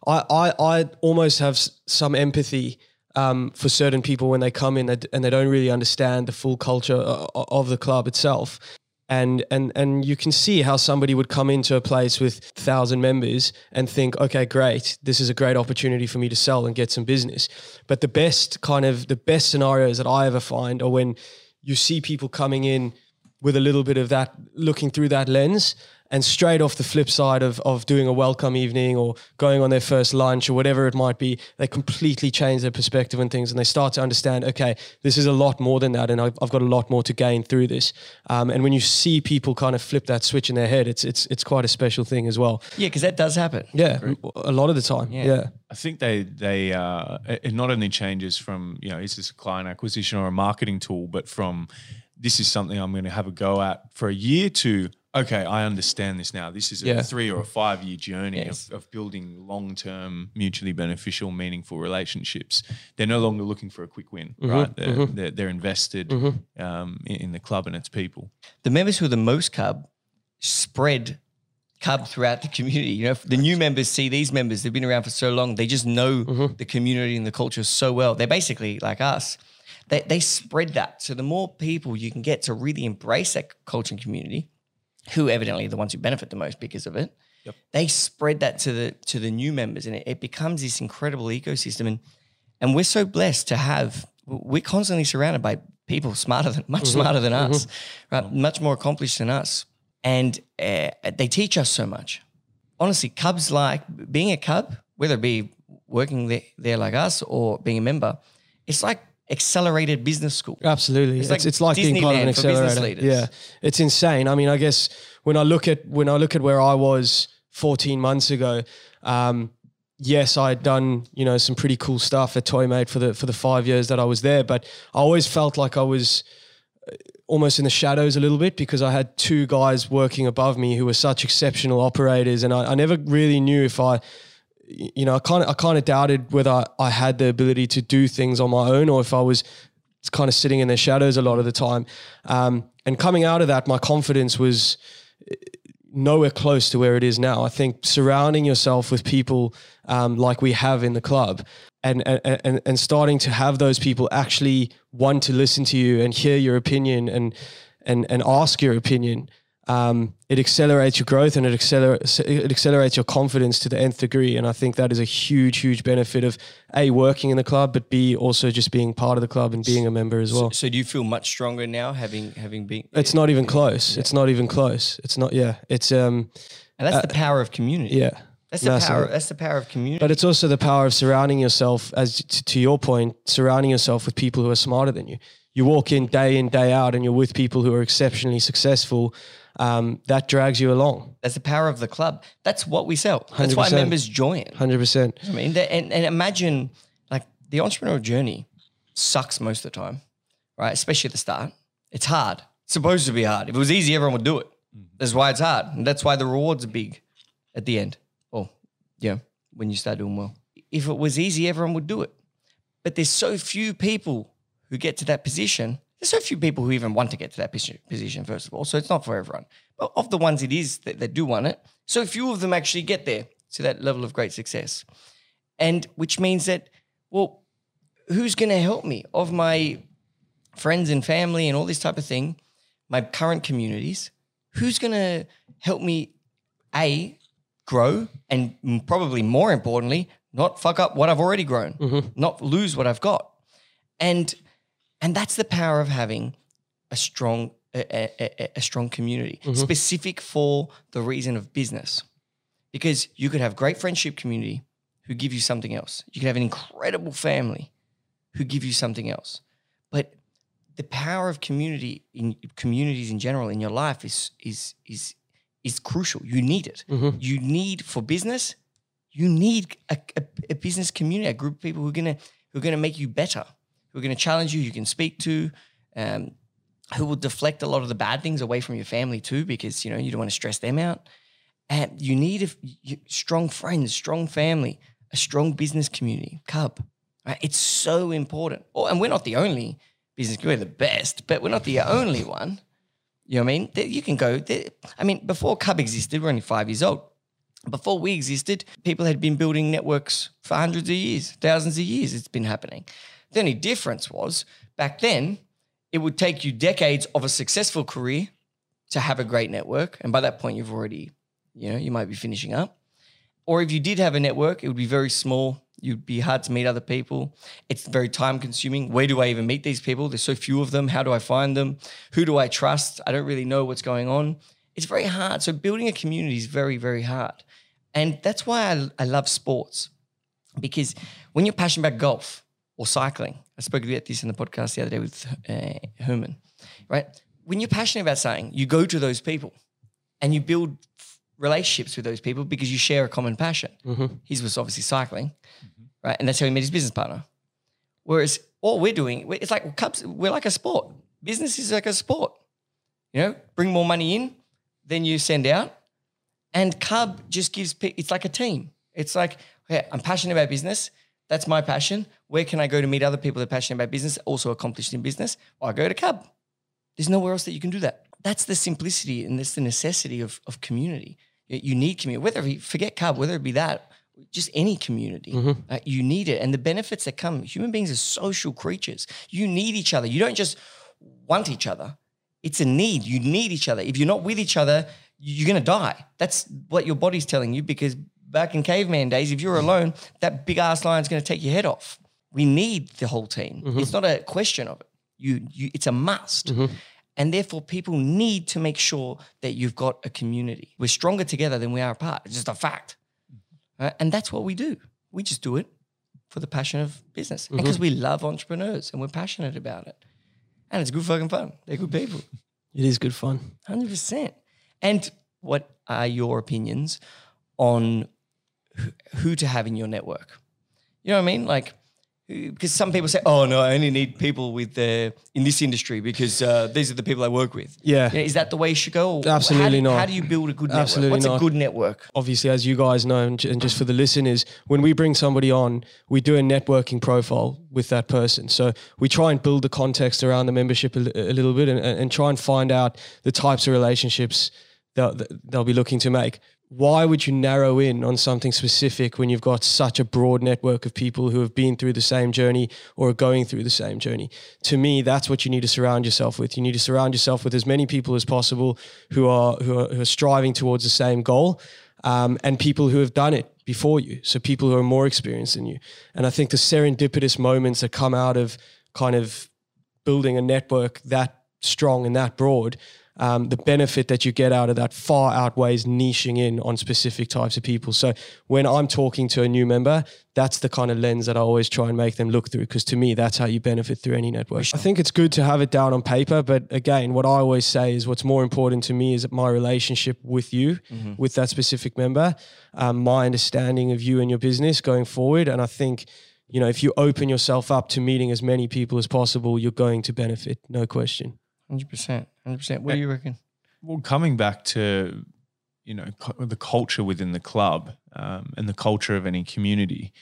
I I, I almost have some empathy um, for certain people when they come in and and they don't really understand the full culture of the club itself. And and and you can see how somebody would come into a place with thousand members and think, okay, great, this is a great opportunity for me to sell and get some business. But the best kind of the best scenarios that I ever find are when you see people coming in with a little bit of that looking through that lens and straight off the flip side of, of doing a welcome evening or going on their first lunch or whatever it might be they completely change their perspective and things and they start to understand okay this is a lot more than that and i've, I've got a lot more to gain through this. Um, and when you see people kind of flip that switch in their head it's it's it's quite a special thing as well. Yeah, because that does happen. yeah a lot of the time. Yeah, I think they they uh, it not only changes from you know is this a client acquisition or a marketing tool, but from this is something I'm going to have a go at for a year to okay, I understand this now. This is a Yeah. three or a five year journey Yes. of, of building long term, mutually beneficial, meaningful relationships. They're no longer looking for a quick win, mm-hmm, right? They're, mm-hmm. they're, they're invested mm-hmm. um, in, in the club and its people. the members who are the most cub spread cub throughout the community. You know, the new members see these members, they've been around for so long, they just know the community and the culture so well. They're basically like us. They, they spread that. So the more people you can get to really embrace that culture and community, who evidently are the ones who benefit the most because of it, they spread that to the to the new members and it, it becomes this incredible ecosystem. And and we're so blessed to have we're constantly surrounded by people smarter than much smarter than us, right? Much more accomplished than us. And uh, they teach us so much. Honestly, Cubs like being a Cub, whether it be working there, there like us or being a member, it's like accelerated business school. Absolutely, it's like it's like, being part of an Disneyland for business accelerator. Yeah, it's insane. I mean, I guess when I look at when I look at where I was 14 months ago, um, yes, I had done you know some pretty cool stuff at Toymate for the for the five years that I was there, but I always felt like I was uh, almost in the shadows a little bit because I had two guys working above me who were such exceptional operators, and I, I never really knew if I you know, I kind of I kind of doubted whether I, I had the ability to do things on my own or if I was kind of sitting in their shadows a lot of the time. Um, and coming out of that, my confidence was uh, nowhere close to where it is now. I think surrounding yourself with people um, like we have in the club. And, and, and, and starting to have those people actually want to listen to you and hear your opinion and, and, and ask your opinion um, it accelerates your growth and it accelerates it accelerates your confidence to the nth degree. And I think that is a huge, huge benefit of a working in the club, but b also just being part of the club and being a member as well. So do you feel much stronger now having having been It's not even close. It's not even close. It's not. Yeah. It's um. and that's the power of community. Yeah. That's the power that's the power of community. But it's also the power of surrounding yourself, as t- to your point, surrounding yourself with people who are smarter than you. You walk in day in, day out, and you're with people who are exceptionally successful. Um, that drags you along. That's the power of the club. That's what we sell. That's why 100%. members join. Hundred percent. I mean, and, and imagine like the entrepreneurial journey sucks most of the time, right? Especially at the start. It's hard. It's supposed to be hard. If it was easy, everyone would do it. That's why it's hard. And that's why the rewards are big at the end. Or, yeah, when you start doing well. If it was easy, everyone would do it. But there's so few people who get to that position. There's so few people who even want to get to that position, first of all. So it's not for everyone. But of the ones it is that, that do want it, so few of them actually get there to that level of great success. And which means that, well, who's going to help me? Of my friends and family and all this type of thing, my current communities, who's going to help me, A, grow and probably more importantly, not fuck up what I've already grown, mm-hmm. not lose what I've got. And and that's the power of having a strong a, a, a- strong community mm-hmm. specific for the reason of business. Because you could have great friendship community who give you something else. You could have an incredible family who give you something else. But the power of community in communities in general in your life is is is is crucial. You need it. Mm-hmm. You need for business. You need a, a, a business community, a group of people who are gonna who are gonna make you better, who are gonna challenge you. You can speak to, um, who will deflect a lot of the bad things away from your family too, because you know you don't want to stress them out. And you need a, strong friends, strong family, a strong business community. Cub, right? It's so important. Oh, and we're not the only business. We're the best, but we're not the only one. You know what I mean? You can go. I mean, before Cub existed, we're only five years old. Before we existed, people had been building networks for hundreds of years, thousands of years. It's been happening. The only difference was back then, it would take you decades of a successful career to have a great network, and by that point, you've already, you know, you might be finishing up. Or if you did have a network, it would be very small. You'd be hard to meet other people. It's very time consuming. Where do I even meet these people? There's so few of them. How do I find them? Who do I trust? I don't really know what's going on. It's very hard. So building a community is very, very hard. And that's why I, I love sports because when you're passionate about golf or cycling, I spoke about this in the podcast the other day with uh, Herman, right? When you're passionate about something, you go to those people and you build relationships with those people because you share a common passion. His was obviously cycling, right? And that's how he met his business partner. Whereas all we're doing, it's like Cubs, we're like a sport. Business is like a sport. You know, bring more money in than you send out. And Cub just gives, it's like a team. It's like, okay, I'm passionate about business. That's my passion. Where can I go to meet other people that are passionate about business, also accomplished in business? Well, I go to Cub. There's nowhere else that you can do that. That's the simplicity and that's the necessity of, of community. You- need community, whether it be, forget Cub, whether it be that, just any community, uh, you need it. And the benefits that come, human beings are social creatures. You need each other. You don't just want each other. It's a need. You need each other. If you're not with each other, you're going to die. That's what your body's telling you because back in caveman days, if you're alone, that big ass lion's going to take your head off. We need the whole team. Mm-hmm. It's not a question of it. You, you, it's a must. Mm-hmm. And therefore, people need to make sure that you've got a community. We're stronger together than we are apart. It's just a fact. Right? And that's what we do. We just do it for the passion of business and mm-hmm. because we love entrepreneurs and we're passionate about it. And it's good fucking fun. They're good people. It is good fun. Hundred percent. And what are your opinions on who, to have in your network? You know what I mean? Like, because some people say, "Oh no, I only need people with uh, in this industry because uh, these are the people I work with." Yeah. You know, is that the way it should go? Absolutely how do, not. How do you build a good network? Absolutely What's a good network? obviously, as you guys know, and, just for the listeners, when we bring somebody on, we do a networking profile with that person. So we try and build the context around the membership a, a little bit and, and try and find out the types of relationships that that they'll be looking to make. Why would you narrow in on something specific when you've got such a broad network of people who have been through the same journey or are going through the same journey? To me, that's what you need to surround yourself with. You need to surround yourself with as many people as possible who are who are, who are striving towards the same goal um, and people who have done it before you. So people who are more experienced than you. And I think the serendipitous moments that come out of kind of building a network that strong and that broad, um, the benefit that you get out of that far outweighs niching in on specific types of people. So when I'm talking to a new member, that's the kind of lens that I always try and make them look through because to me, that's how you benefit through any network. I think it's good to have it down on paper, but again, what I always say is what's more important to me is my relationship with you, with that specific member, um, my understanding of you and your business going forward. And I think you know, if you open yourself up to meeting as many people as possible, you're going to benefit, no question. Hundred percent. Hundred percent. What do you reckon? Well, coming back to you know the culture within the club um, and the culture of any community,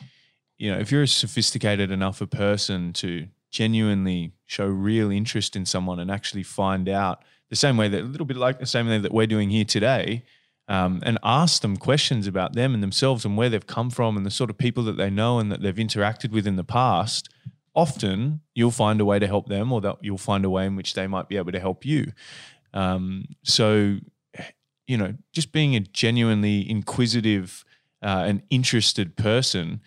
you know, if you're a sophisticated enough a person to genuinely show real interest in someone and actually find out the same way that a little bit like the same way that we're doing here today, um, and ask them questions about them and themselves and where they've come from and the sort of people that they know and that they've interacted with in the past, often you'll find a way to help them or that you'll find a way in which they might be able to help you. Um, so, you know, just being a genuinely inquisitive uh, and interested person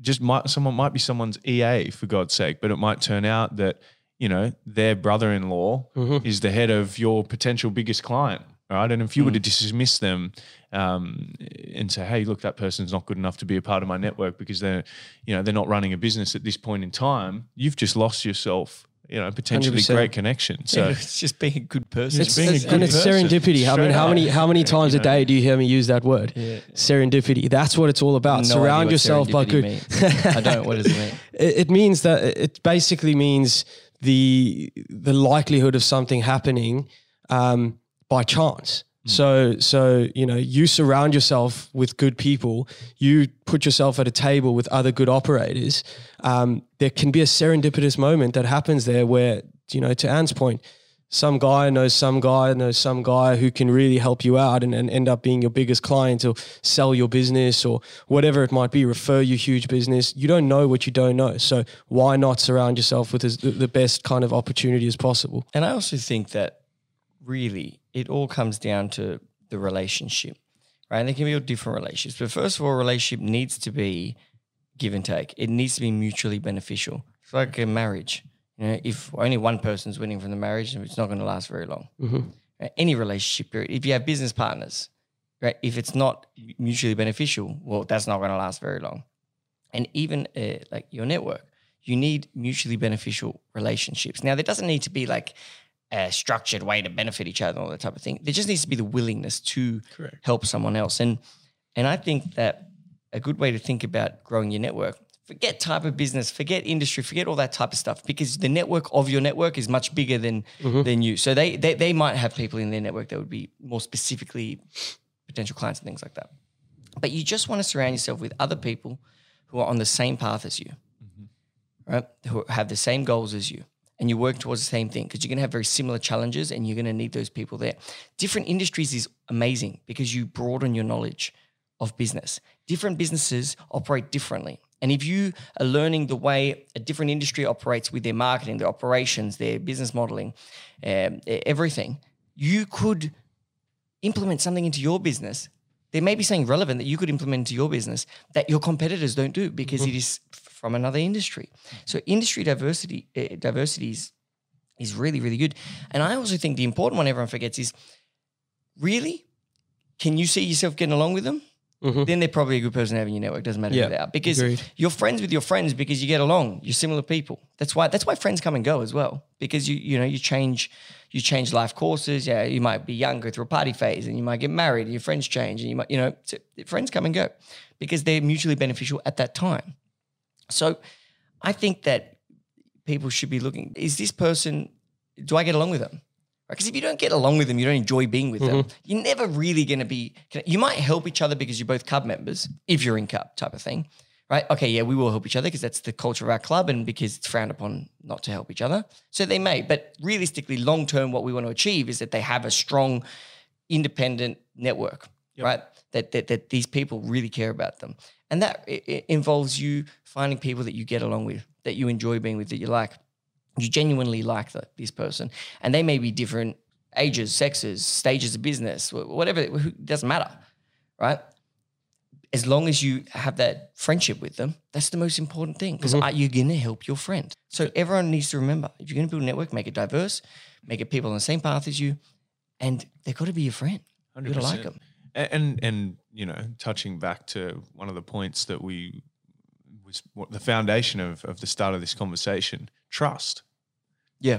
just might someone might be someone's EA for God's sake, but it might turn out that you know their brother-in-law Mm-hmm. is the head of your potential biggest client, right? And if you were Mm. to dismiss them um, and say, "Hey, look, that person's not good enough to be a part of my network because they're, you know, they're not running a business at this point in time," you've just lost yourself, you know, potentially 100%. great connection. So. it's just being a good person. It's being a It's- good and it's person. serendipity. I mean, how up. many how many times a You know. day do you hear me use that word? Serendipity. That's what it's all about. No Surround what yourself by good. means. I don't. What does it mean? it, it means that it basically means the the likelihood of something happening um, by chance. So so you know you surround yourself with good people. You put yourself at a table with other good operators. Um, there can be a serendipitous moment that happens there where you know to Anne's point. Some guy knows some guy knows some guy who can really help you out and, and end up being your biggest client or sell your business or whatever it might be, refer you huge business. You don't know what you don't know. So why not surround yourself with the best kind of opportunity as possible? And I also think that really it all comes down to the relationship, right? And there can be all different relationships. But first of all, a relationship needs to be give and take. It needs to be mutually beneficial. It's like a marriage. You know, if only one person's winning from the marriage, it's not going to last very long. Right? Any relationship. If you have business partners, right? If it's not mutually beneficial, well, that's not going to last very long. And even uh, like your network, you need mutually beneficial relationships. Now, there doesn't need to be like a structured way to benefit each other, and all that type of thing. There just needs to be the willingness to help someone else. And and I think that a good way to think about growing your network, forget type of business, forget industry, forget all that type of stuff, because the network of your network is much bigger than mm-hmm. than you. So they, they they might have people in their network that would be more specifically potential clients and things like that. But you just want to surround yourself with other people who are on the same path as you, mm-hmm. right? Who have the same goals as you. And you work towards the same thing because you're going to have very similar challenges and you're going to need those people there. Different industries is amazing because you broaden your knowledge of business. Different businesses operate differently. And if you are learning the way a different industry operates with their marketing, their operations, their business modeling, um, everything, you could implement something into your business. There may be something relevant that you could implement into your business that your competitors don't do because it is from another industry. So industry diversity, uh, diversity is, is really, really good. And I also think the important one everyone forgets is really, can you see yourself getting along with them? Then they're probably a good person having your network. Doesn't matter Yeah, who they are because agreed. you're friends with your friends because you get along. You're similar people. That's why that's why friends come and go as well. Because you you know you change you change life courses. Yeah, you might be young, go through a party phase, and you might get married. And your friends change, and you might you know so friends come and go because they're mutually beneficial at that time. So I think that people should be looking: is this person? Do I get along with them? Because if you don't get along with them, you don't enjoy being with them. Mm-hmm. You're never really going to be. You might help each other because you're both club members, if you're in club type of thing, right? Okay, yeah, we will help each other because that's the culture of our club, and because it's frowned upon not to help each other. So they may, but realistically, long term, what we want to achieve is that they have a strong, independent network, right? That, that that these people really care about them, and that involves you finding people that you get along with, that you enjoy being with, that you like you genuinely like the, this person, and they may be different ages, sexes, stages of business, whatever. It doesn't matter, right? As long as you have that friendship with them, that's the most important thing because mm-hmm. you're gonna help your friend. So everyone needs to remember: if you're gonna build a network, make it diverse, make it people on the same path as you, and they've got to be your friend. You gotta like them. And and you know, touching back to one of the points that we was what the foundation of of the start of this conversation, trust. Yeah,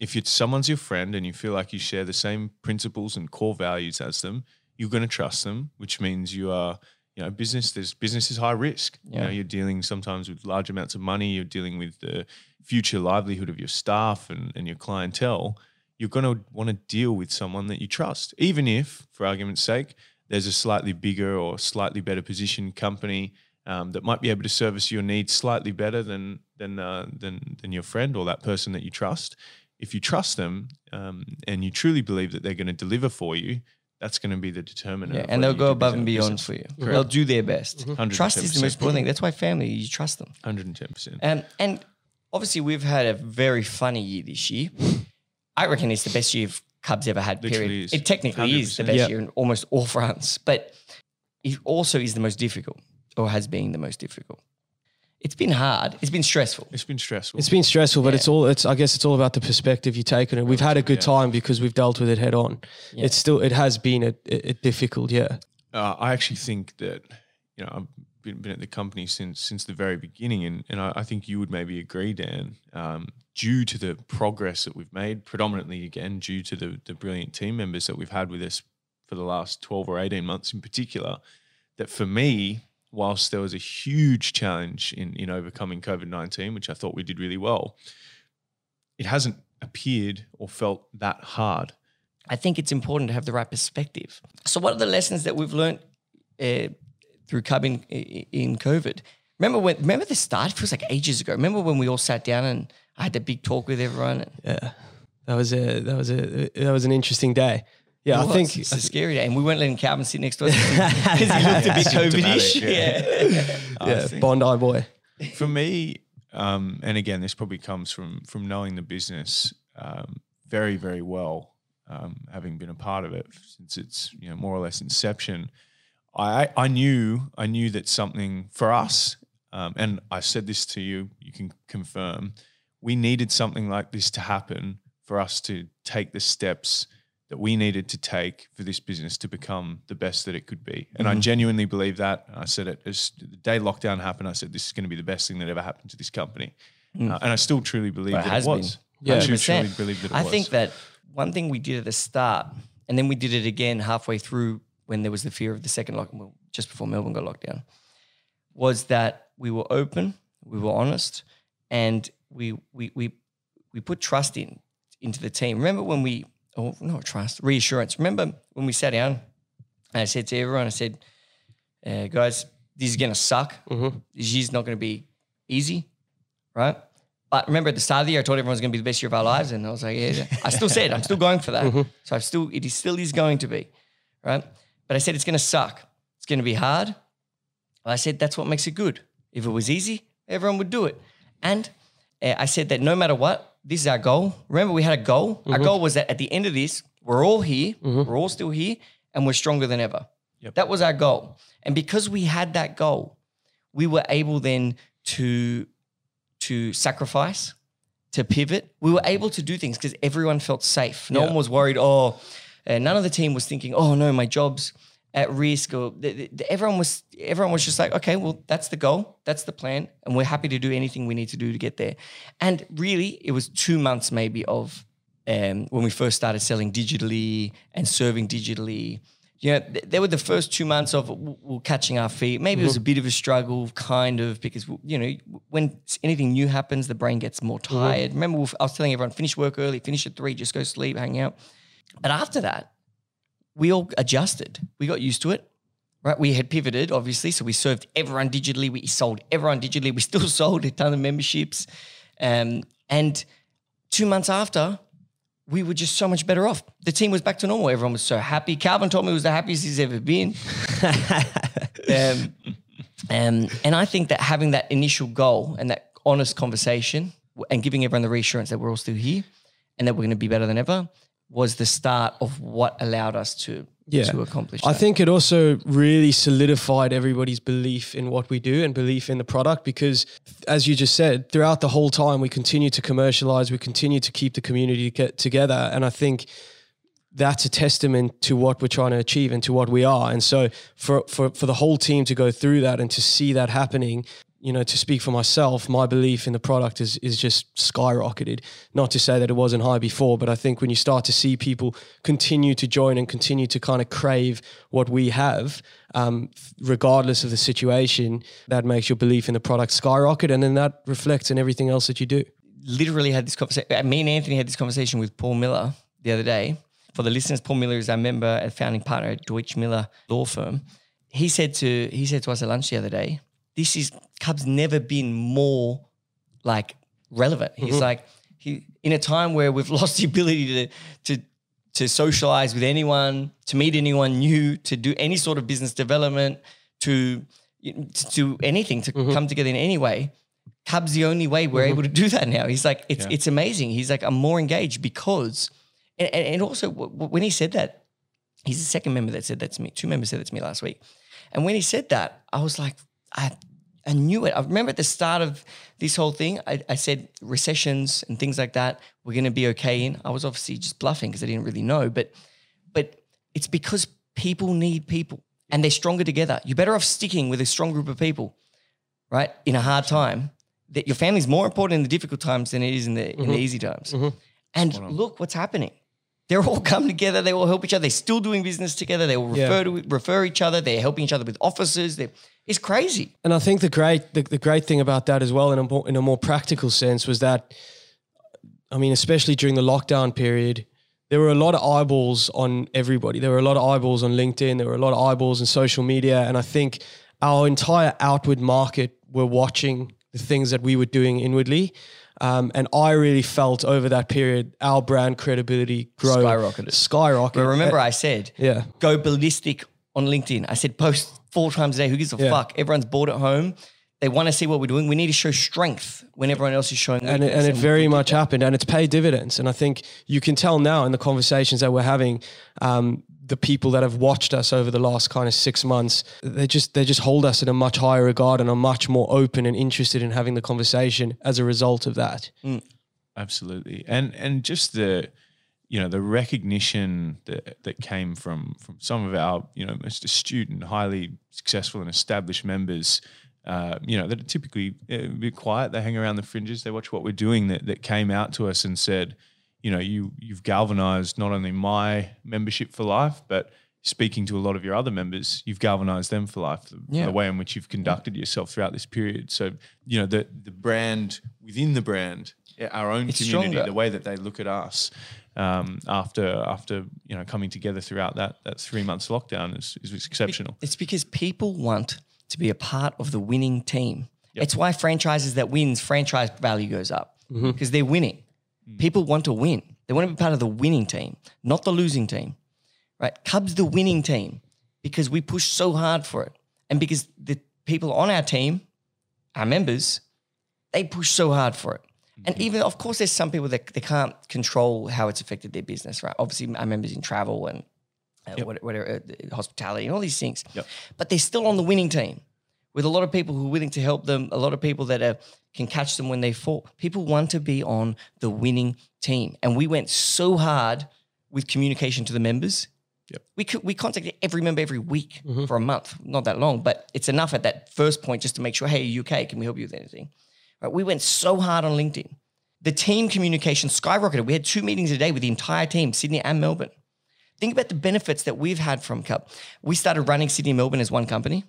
If it's someone's your friend and you feel like you share the same principles and core values as them, you're going to trust them, which means you are, you know, business. There's business is high risk. You know, you're dealing sometimes with large amounts of money. You're dealing with the future livelihood of your staff and, and your clientele. You're going to want to deal with someone that you trust, even if, for argument's sake, there's a slightly bigger or slightly better positioned company um, that might be able to service your needs slightly better than than uh, than than your friend or that person that you trust. If you trust them um, and you truly believe that they're going to deliver for you, that's going to be the determinant. yeah, and they'll go above and beyond business. for you. They'll do their best. 110%. Trust is the most important thing. That's why family. You trust them. 110%. Um, and obviously, we've had a very funny year this year. I reckon it's the best year Cubs ever had. Literally Period. is. It technically is the best Yep. year in almost all fronts, but it also is the most difficult, or has been the most difficult. it's been hard. It's been stressful. It's been stressful. It's been stressful, but Yeah. it's all. It's I guess it's all about the perspective you take on it. We've had a good Yeah. time because we've dealt with it head on. Yeah. It's still. It has been a, a, a difficult year. uh, I actually think that you know I've been, been at the company since since the very beginning, and and I, I think you would maybe agree, Dan. Um, due to the progress that we've made, predominantly again due to the the brilliant team members that we've had with us for the last twelve or eighteen months in particular, that for me, whilst there was a huge challenge in in overcoming COVID nineteen, which I thought we did really well, it hasn't appeared or felt that hard. I think it's important to have the right perspective. So, what are the lessons that we've learned uh, through Cub in, in COVID? Remember when? Remember the start? It feels like ages ago. Remember when we all sat down and I had that big talk with everyone? Yeah, that was a that was a that was an interesting day. Yeah, I It think it's a scary day, and we weren't letting Calvin sit next to us because he looked a bit COVID-ish. Yeah. Yeah, think- Bondi boy. for me, um, and again, this probably comes from from knowing the business um, very, very well, um, having been a part of it since its you know more or less inception. I I knew I knew that something for us, um, and I said this to you. You can confirm we needed something like this to happen for us to take the steps that we needed to take for this business to become the best that it could be. And I genuinely believe that. I said it as the day lockdown happened. I said this is going to be the best thing that ever happened to this company, Uh, and I still truly believe Well, it that has it was. been. Yeah. I truly, believe that it I was. think that one thing we did at the start, and then we did it again halfway through when there was the fear of the second lockdown, just before Melbourne got locked down, was that we were open, we were honest, and we we we we put trust in into the team. Remember when we oh not trust, reassurance. Remember when we sat down and I said to everyone, I said, uh, guys, this is gonna suck. This year's not gonna be easy, right? But remember at the start of the year, I told everyone it was going to be the best year of our lives, and I was like, yeah, yeah. I still said I'm still going for that. So I still it is still is going to be, right? But I said it's going to suck. It's going to be hard. I said that's what makes it good. If it was easy, everyone would do it. And uh, I said that no matter what, this is our goal. Remember, we had a goal. Our goal was that at the end of this, we're all here, we're all still here, and we're stronger than ever. Yep. That was our goal. And because we had that goal, we were able then to to sacrifice, to pivot. We were able to do things because everyone felt safe. No Yeah. one was worried. Oh, uh, none of the team was thinking, "Oh no, my job's at risk." Or th- th- everyone was everyone was just like, "Okay, well, that's the goal, that's the plan, and we're happy to do anything we need to do to get there." And really, it was two months maybe of um, when we first started selling digitally and serving digitally. You know, th- they were the first two months of w- w- catching our feet. Maybe it was a bit of a struggle, kind of, because you know when anything new happens, the brain gets more tired. Remember, I was telling everyone, finish work early, finish at three, just go sleep, hang out. But after that, we all adjusted. We got used to it. Right, we had pivoted, obviously, so we served everyone digitally. We sold everyone digitally. We still sold a ton of memberships, um, and two months after, we were just so much better off. The team was back to normal. Everyone was so happy. Calvin told me it was the happiest he's ever been. um, um, and I think that having that initial goal and that honest conversation and giving everyone the reassurance that we're all still here and that we're going to be better than ever was the start of what allowed us to Yeah. to accomplish. I think it also really solidified everybody's belief in what we do and belief in the product because, as you just said, throughout the whole time, we continue to commercialize, we continue to keep the community get together. And I think that's a testament to what we're trying to achieve and to what we are. And so for, for, for the whole team to go through that and to see that happening, you know, to speak for myself, my belief in the product is is just skyrocketed. Not to say that it wasn't high before, but I think when you start to see people continue to join and continue to kind of crave what we have, um, regardless of the situation, that makes your belief in the product skyrocket, and then that reflects in everything else that you do. literally had this conversation. Me and Anthony had this conversation with Paul Miller the other day. For the listeners, Paul Miller is our member and founding partner at Deutsch Miller Law Firm. He said to he said to us at lunch the other day, "This is Cubs never been more like relevant." He's mm-hmm. like he in a time where we've lost the ability to to to socialize with anyone, to meet anyone new, to do any sort of business development, to to do anything, to mm-hmm. come together in any way. Cub's the only way we're mm-hmm. able to do that now. He's like, it's Yeah. it's amazing. He's like, I'm more engaged because, and, and also w- w- when he said that, he's the second member that said that to me. Two members said that to me last week, and when he said that, I was like, I I knew it. I remember at the start of this whole thing, I, I said recessions and things like that we're going to be okay in. I was obviously just bluffing because I didn't really know, but but it's because people need people and they're stronger together. You're better off sticking with a strong group of people, right? In a hard time, that your family's more important in the difficult times than it is in the in the mm-hmm. easy times. Mm-hmm. And look what's happening. They're all come together. They all help each other. They're still doing business together. They all Yeah. refer to refer each other. They're helping each other with offices. They're, it's crazy. And I think the great the, the great thing about that as well, in a more, in a more practical sense, was that, I mean, especially during the lockdown period, there were a lot of eyeballs on everybody. There were a lot of eyeballs on LinkedIn. There were a lot of eyeballs on social media, and I think our entire outward market were watching the things that we were doing inwardly. Um, and I really felt over that period our brand credibility grow Skyrocketed. Skyrocket. But remember, I said, yeah. go ballistic on LinkedIn. I said, post four times a day. Who gives a Yeah. fuck? Everyone's bored at home. They want to see what we're doing. We need to show strength when everyone else is showing and it, and it very much that. happened, and it's paid dividends. And I think you can tell now in the conversations that we're having, um, the people that have watched us over the last kind of six months, they just they just hold us in a much higher regard and are much more open and interested in having the conversation as a result of that. Absolutely, and and just the you know the recognition that that came from from some of our you know most astute and highly successful and established members. Uh, you know that are typically uh, a bit quiet. They hang around the fringes. They watch what we're doing. That that came out to us and said, you know, you you've galvanized not only my membership for life, but speaking to a lot of your other members, you've galvanized them for life. The, Yeah. the way in which you've conducted yourself throughout this period. So you know the the brand within the brand, our own It's community, stronger. the way that they look at us um, after after you know coming together throughout that that three months lockdown is is exceptional. It's because people want to be a part of the winning team. It's why franchises that wins, franchise value goes up Mm-hmm. because they're winning. Mm. People want to win. They want to be part of the winning team, not the losing team. Right? Cubs the winning team because we push so hard for it. And because the people on our team, our members, they push so hard for it. And even, of course, there's some people that they can't control how it's affected their business, right? Obviously, our members in travel and uh, what- whatever, uh, hospitality and all these things. Yep. But they're still on the winning team with a lot of people who are willing to help them, a lot of people that are, can catch them when they fall. People want to be on the winning team. And we went so hard with communication to the members. Yep. We could, we contacted every member every week for a month, not that long, but it's enough at that first point just to make sure, hey, okay? Can we help you with anything? Right? We went so hard on LinkedIn. The team communication skyrocketed. We had two meetings a day with the entire team, Sydney and Melbourne. Think about the benefits that we've had from Cup. We started running Sydney and Melbourne as one company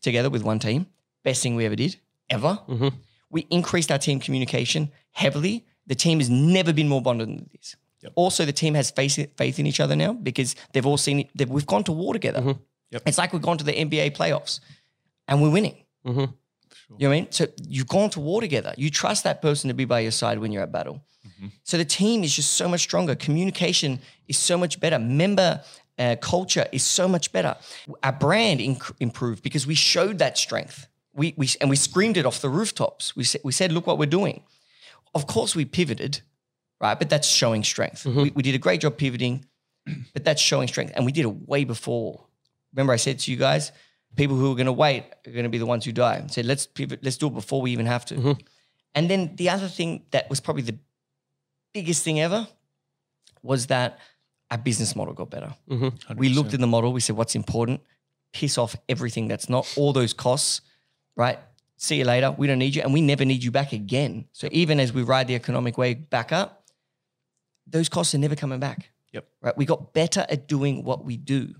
together with one team. Best thing we ever did, ever. We increased our team communication heavily. The team has never been more bonded than this. Also, the team has faith, faith in each other now because they've all seen it. We've gone to war together. Mm-hmm. Yep. It's like we've gone to the NBA playoffs and we're winning. Mm-hmm. You know what I mean? So you've gone to war together. You trust that person to be by your side when you're at battle. So the team is just so much stronger. Communication is so much better. Member uh, culture is so much better. Our brand inc- improved because we showed that strength. We, we and we screamed it off the rooftops. We said, we said, look what we're doing. Of course, we pivoted, right? But that's showing strength. We, we did a great job pivoting, but that's showing strength. And we did it way before. Remember, I said to you guys, people who are going to wait are going to be the ones who die. I said, let's pivot, let's do it before we even have to. Mm-hmm. And then the other thing that was probably the biggest thing ever was that our business model got better. Mm-hmm. We looked at the model, we said, what's important? Piss off everything that's not all those costs, right? See you later. We don't need you, and we never need you back again. So even as we ride the economic wave back up, those costs are never coming back. Yep. Right. We got better at doing what we do.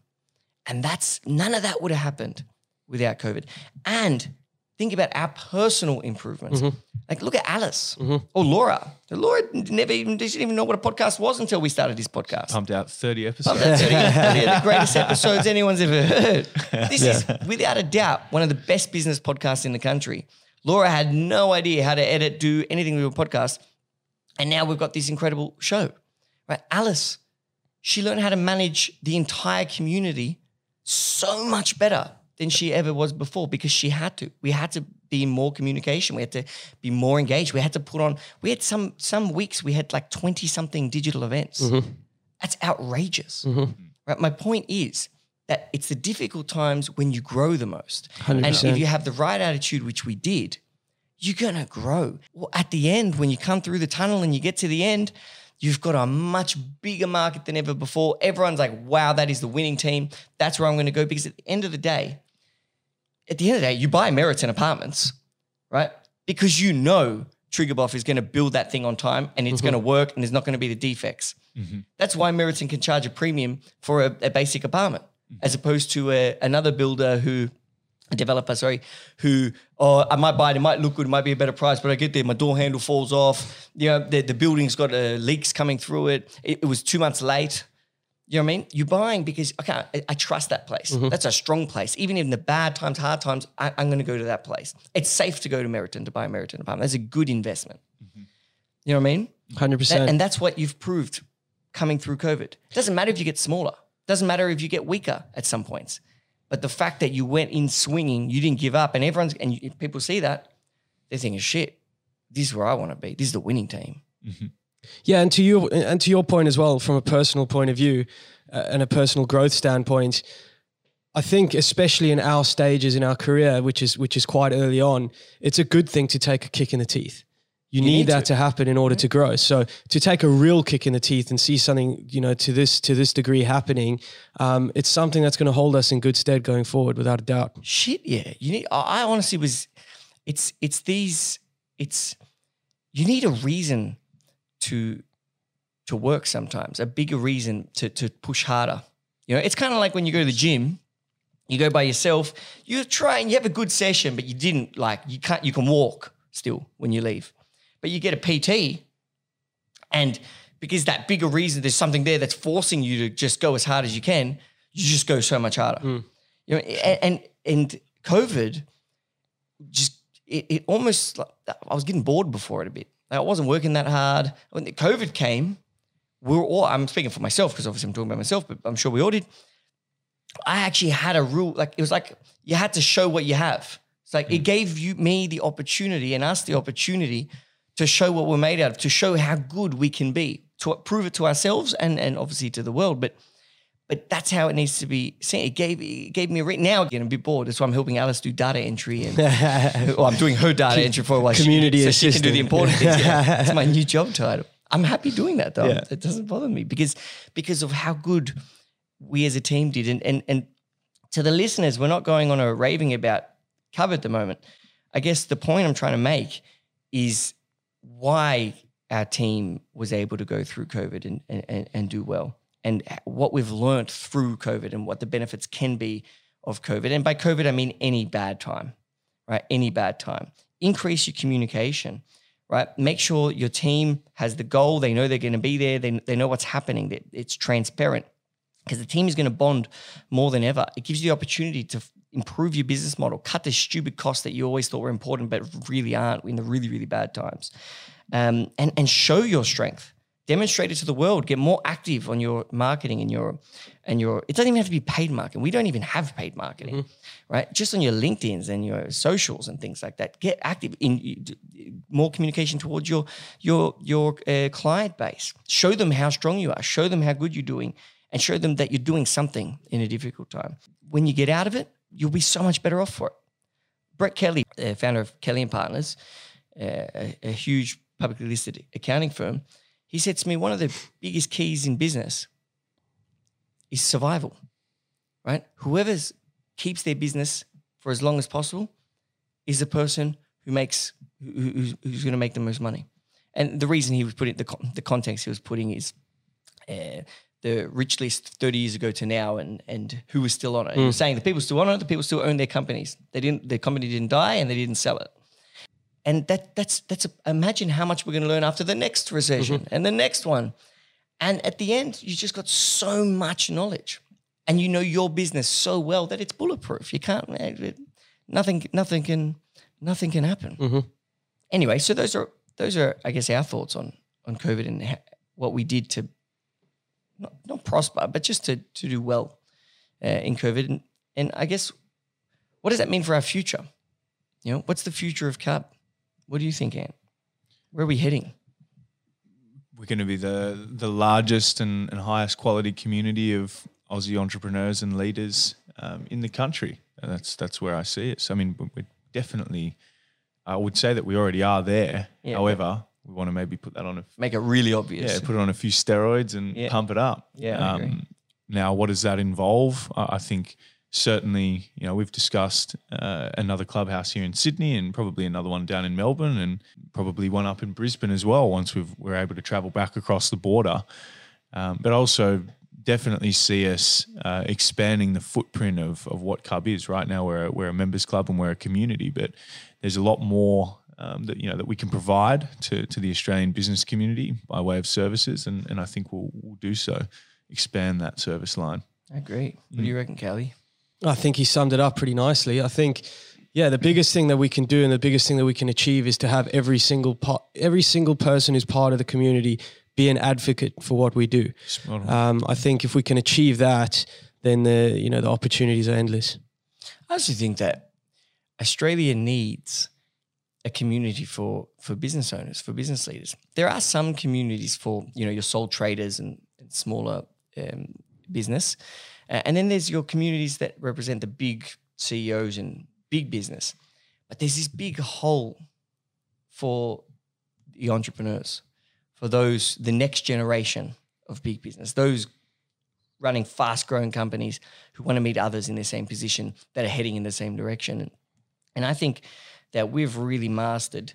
And that's none of that would have happened without COVID. And think about our personal improvements. Mm-hmm. Like look at Alice mm-hmm. or Laura. Laura never even didn't even know what a podcast was until we started this podcast. Pumped out thirty episodes. That's it. Yeah, the greatest episodes anyone's ever heard. This is without a doubt one of the best business podcasts in the country. Laura had no idea how to edit, do anything with a podcast. And now we've got this incredible show. Right? Alice, she learned how to manage the entire community so much better than she ever was before because she had to. We had to be in more communication. We had to be more engaged. We had to put on, we had some some weeks we had like 20 something digital events. Mm-hmm. That's outrageous. Mm-hmm. Right? My point is, that it's the difficult times when you grow the most. And 100%. if you have the right attitude, which we did, you're going to grow. Well, at the end, when you come through the tunnel and you get to the end, you've got a much bigger market than ever before. Everyone's like, wow, that is the winning team. That's where I'm going to go. Because at the end of the day, at the end of the day, you buy Meriton apartments, right? Because you know Triguboff is going to build that thing on time and it's mm-hmm. going to work and there's not going to be the defects. Mm-hmm. That's why Meriton can charge a premium for a, a basic apartment mm-hmm. as opposed to a, another builder who, developer, sorry, who, oh, I might buy it, it might look good, it might be a better price, but I get there, my door handle falls off. You know, the, the building's got uh, leaks coming through it. it. It was two months late. You know what I mean? You're buying because okay, I, I trust that place. That's a strong place. Even in the bad times, hard times, I, I'm going to go to that place. It's safe to go to Meriton to buy a Meriton apartment. That's a good investment. You know what I mean? 100%. That- and that's what you've proved coming through COVID. It doesn't matter if you get smaller. It Doesn't matter if you get weaker at some points. But the fact that you went in swinging, you didn't give up, and everyone's and you, people see that, they're thinking, "Shit, this is where I want to be. This is the winning team." Yeah, and to you and to your point as well, from a personal point of view uh, and a personal growth standpoint, I think especially in our stages in our career, which is which is quite early on, it's a good thing to take a kick in the teeth. You, need, need that to. to. happen in order to grow. So to take a real kick in the teeth and see something, you know, to this to this degree happening, um, it's something that's going to hold us in good stead going forward, without a doubt. Shit, yeah. You need. I I honestly was. It's it's these. It's you need a reason to to work sometimes. A bigger reason to to push harder. You know, it's kind of like when you go to the gym. You go by yourself. You try and you have a good session, but you didn't like you can't. You can walk still when you leave, but you get a PT, and because that bigger reason, there's something there that's forcing you to just go as hard as you can. You just go so much harder. Mm. You know, and and, COVID just it, it almost like I was getting bored before it a bit. Like I wasn't working that hard. When the COVID came, we were all I'm speaking for myself because obviously I'm talking about myself, but I'm sure we all did. I actually had a rule, like it was like you had to show what you have. It's like it mm. gave you me the opportunity and us the opportunity to show what we're made out of, to show how good we can be, to prove it to ourselves and and obviously to the world. But but that's how it needs to be seen. It gave it gave me a re- now again, I'm a bit bored. That's why I'm helping Alice do data entry and well, I'm doing her data entry for a while. Community she, so she can do the important things. Yeah. It's my new job title. I'm happy doing that though. Yeah. It doesn't bother me because because of how good we as a team did. And and and to the listeners, we're not going on a raving about COVID at the moment. I guess the point I'm trying to make is why our team was able to go through COVID and, and, and, do well, and what we've learned through COVID and what the benefits can be of COVID. And by COVID, I mean any bad time, right? Any bad time. Increase your communication, right? Make sure your team has the goal. They know they're going to be there. They, they know what's happening. It's transparent because the team is going to bond more than ever. It gives you the opportunity to improve your business model, cut the stupid costs that you always thought were important but really aren't in the really, really bad times, um, and and show your strength. Demonstrate it to the world. Get more active on your marketing and your and your. It doesn't even have to be paid marketing. We don't even have paid marketing, right? Just on your LinkedIn's and your socials and things like that. Get active in more communication towards your your your uh, client base. Show them how strong you are. Show them how good you're doing, and show them that you're doing something in a difficult time. When you get out of it, you'll be so much better off for it. Brett Kelly, uh, founder of Kelly and Partners, uh, a, a huge publicly listed accounting firm, he said to me, one of the biggest keys in business is survival, right? Whoever keeps their business for as long as possible is the person who makes who, who's, who's going to make the most money. And the reason he was putting the the context he was putting is uh, the rich list 30 years ago to now and and who was still on it. Hmm. He was saying the people still on it, the people still own their companies. They didn't their company didn't die and they didn't sell it. And that that's that's a, imagine how much we're going to learn after the next recession mm-hmm. and the next one. And at the end, you just got so much knowledge, and you know your business so well that it's bulletproof. You can't it- nothing nothing can nothing can happen. Mm-hmm. Anyway, so those are those are I guess our thoughts on on COVID and ha- what we did to not, not prosper, but just to to do well uh, in COVID. And, and I guess what does that mean for our future? You know, what's the future of Cub? What do you think, Ant? Where are we heading? We're going to be the the largest and, and highest quality community of Aussie entrepreneurs and leaders um, in the country. And that's that's where I see it. So I mean, we're definitely. I would say that we already are there. Yeah. However, we want to maybe put that on a Make it really obvious. yeah, put it on a few steroids and Yeah. pump it up. Yeah, agree. now, what does that involve? I I think certainly, you know, we've discussed uh, another clubhouse here in Sydney and probably another one down in Melbourne and probably one up in Brisbane as well once we've, we're able to travel back across the border. Um, but also definitely see us uh, expanding the footprint of, of what Cub is. Right now, we're, a- we're a members club and we're a community, but there's a lot more um, that you know that we can provide to, to the Australian business community by way of services, and, and I think we'll, we'll do so, expand that service line. I agree. What do you reckon, Kelly? I think he summed it up pretty nicely. I think, yeah, the biggest thing that we can do and the biggest thing that we can achieve is to have every single part, every single person who's part of the community be an advocate for what we do. Um, I think if we can achieve that, then the you know the opportunities are endless. I actually think that Australia needs a community for for business owners, for business leaders. There are some communities for you know your sole traders and, and smaller um, business, Uh, and then there's your communities that represent the big CEOs and big business. But there's this big hole for the entrepreneurs, for those the next generation of big business, those running fast growing companies who want to meet others in the same position that are heading in the same direction. And, and I think that we've really mastered,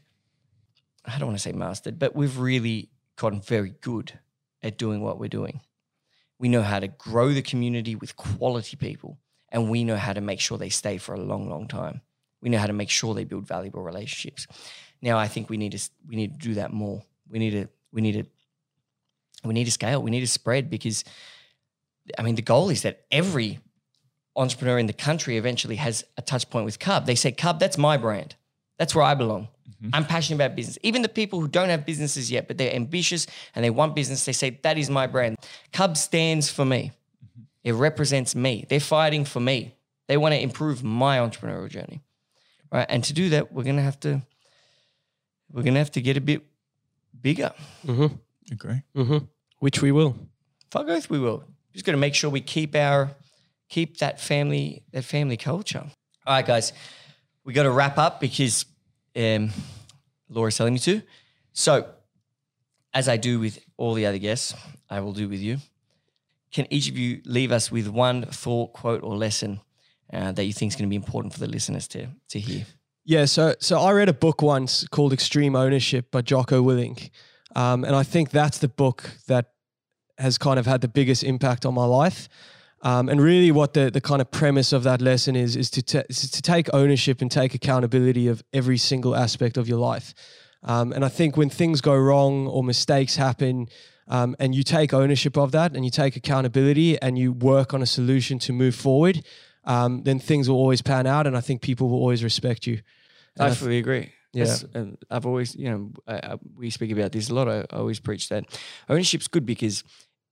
I don't want to say mastered, but we've really gotten very good at doing what we're doing. We know how to grow the community with quality people, and we know how to make sure they stay for a long, long time. We know how to make sure they build valuable relationships. Now, I think we need to we need to do that more. We need to we need to we need to scale. We need to spread because I mean, the goal is that every entrepreneur in the country eventually has a touch point with Cub. They say, Cub, that's my brand. That's where I belong. Mm-hmm. I'm passionate about business. Even the people who don't have businesses yet, but they're ambitious and they want business, they say, that is my brand. Cub stands for me. Mm-hmm. It represents me. They're fighting for me. They want to improve my entrepreneurial journey. Right. And to do that, we're gonna have to we're gonna have to get a bit bigger. Mm-hmm. Agree. hmm Which we will. fuck oath we will. Just got to make sure we keep our keep that family that family culture. All right, guys, we got to wrap up because um, Laura's telling me to. So, as I do with all the other guests, I will do with you. Can each of you leave us with one thought, quote, or lesson uh, that you think is going to be important for the listeners to to hear? Yeah, so so I read a book once called Extreme Ownership by Jocko Willink, um, and I think that's the book that has kind of had the biggest impact on my life. Um, and really, what the the kind of premise of that lesson is is to ta- is to take ownership and take accountability of every single aspect of your life. Um, and I think when things go wrong or mistakes happen, um, and you take ownership of that and you take accountability and you work on a solution to move forward, um, then things will always pan out, and I think people will always respect you. And I I th- fully agree. Yeah. And I've always, you know, I, I, we speak about this a lot. I, I always preach that ownership's good because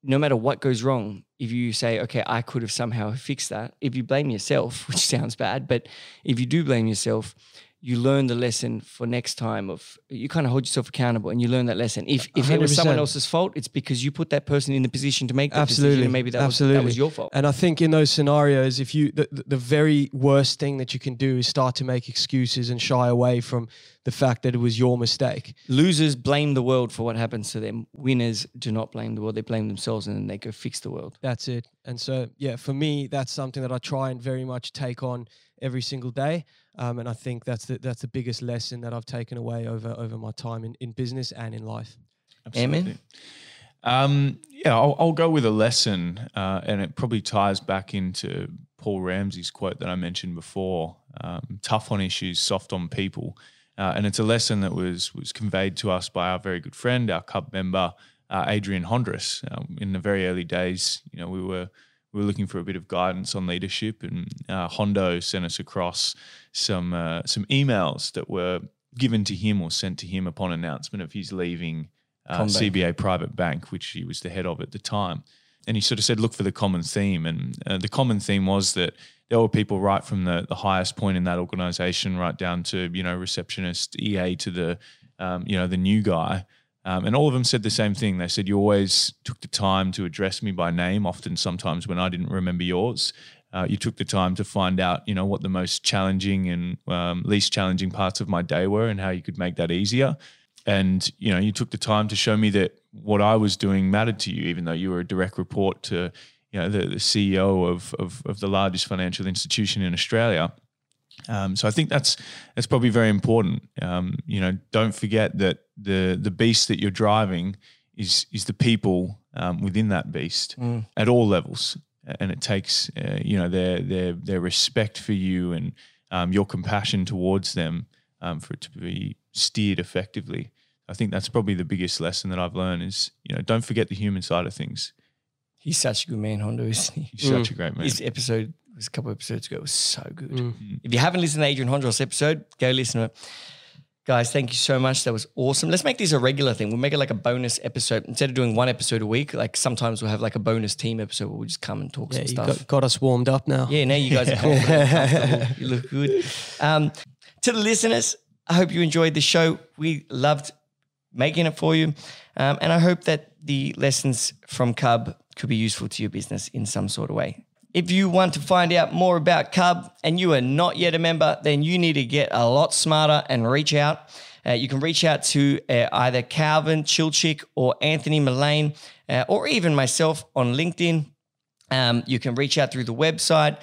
no matter what goes wrong, if you say, okay, I could have somehow fixed that, if you blame yourself, which sounds bad, but if you do blame yourself, you learn the lesson for next time of you kind of hold yourself accountable and you learn that lesson. If if it was someone else's fault, it's because you put that person in the position to make that decision Absolutely, and maybe that was absolutely. that was your fault. And I think in those scenarios, if you the- the very worst thing that you can do is start to make excuses and shy away from the fact that it was your mistake. Losers blame the world for what happens to them. Winners do not blame the world; they blame themselves and then they go fix the world. That's it. And so, yeah, for me, that's something that I try and very much take on every single day. Um, and I think that's the that's the biggest lesson that I've taken away over over my time in, in business and in life. Amen. Um, yeah, I'll, I'll go with a lesson, uh, and it probably ties back into Paul Ramsay's quote that I mentioned before: um, "Tough on issues, soft on people." Uh, and it's a lesson that was was conveyed to us by our very good friend, our Cub member, uh, Adrian Hondros. Um, in the very early days, you know, we were we were looking for a bit of guidance on leadership, and uh, Hondo sent us across some uh, some emails that were given to him or sent to him upon announcement of his leaving uh, CBA Private Bank, which he was the head of at the time. And he sort of said, look for the common theme. And uh, the common theme was that there were people right from the, the highest point in that organization, right down to, you know, receptionist, EA to the, um, you know, the new guy, Um, and all of them said the same thing. They said you always took the time to address me by name. Often, sometimes when I didn't remember yours, uh, you took the time to find out, you know, what the most challenging and um, least challenging parts of my day were, and how you could make that easier. And you know, you took the time to show me that what I was doing mattered to you, even though you were a direct report to, you know, the, the CEO of, of of the largest financial institution in Australia. Um, so I think that's that's probably very important. Um, you know, don't forget that the the beast that you're driving is is the people um, within that beast Mm. at all levels, and it takes uh, you know their their their respect for you and um, your compassion towards them um, for it to be steered effectively. I think that's probably the biggest lesson that I've learned is you know don't forget the human side of things. He's such a good man, Hondo, isn't he? He's such a great man. His episode was a couple episodes ago. It was so good. Mm. If you haven't listened to Adrian Hondros episode, go listen to it. Guys, thank you so much. That was awesome. Let's make this a regular thing. We'll make it like a bonus episode. Instead of doing one episode a week, like sometimes we'll have like a bonus team episode where we'll just come and talk Yeah, some stuff. got, got us warmed up now. Yeah, now you guys are cool. You look good. Um, to the listeners, I hope you enjoyed the show. We loved making it for you. Um, and I hope that the lessons from Cub could be useful to your business in some sort of way. If you want to find out more about Cub and you are not yet a member, then you need to get a lot smarter and reach out. Uh, you can reach out to uh, either Calvin Chilchick or Anthony Mullane, uh, or even myself on LinkedIn. Um, you can reach out through the website,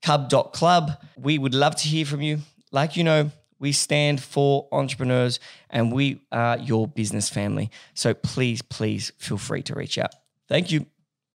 cub.club. We would love to hear from you. Like you know, we stand for entrepreneurs and we are your business family. So please, please feel free to reach out. Thank you.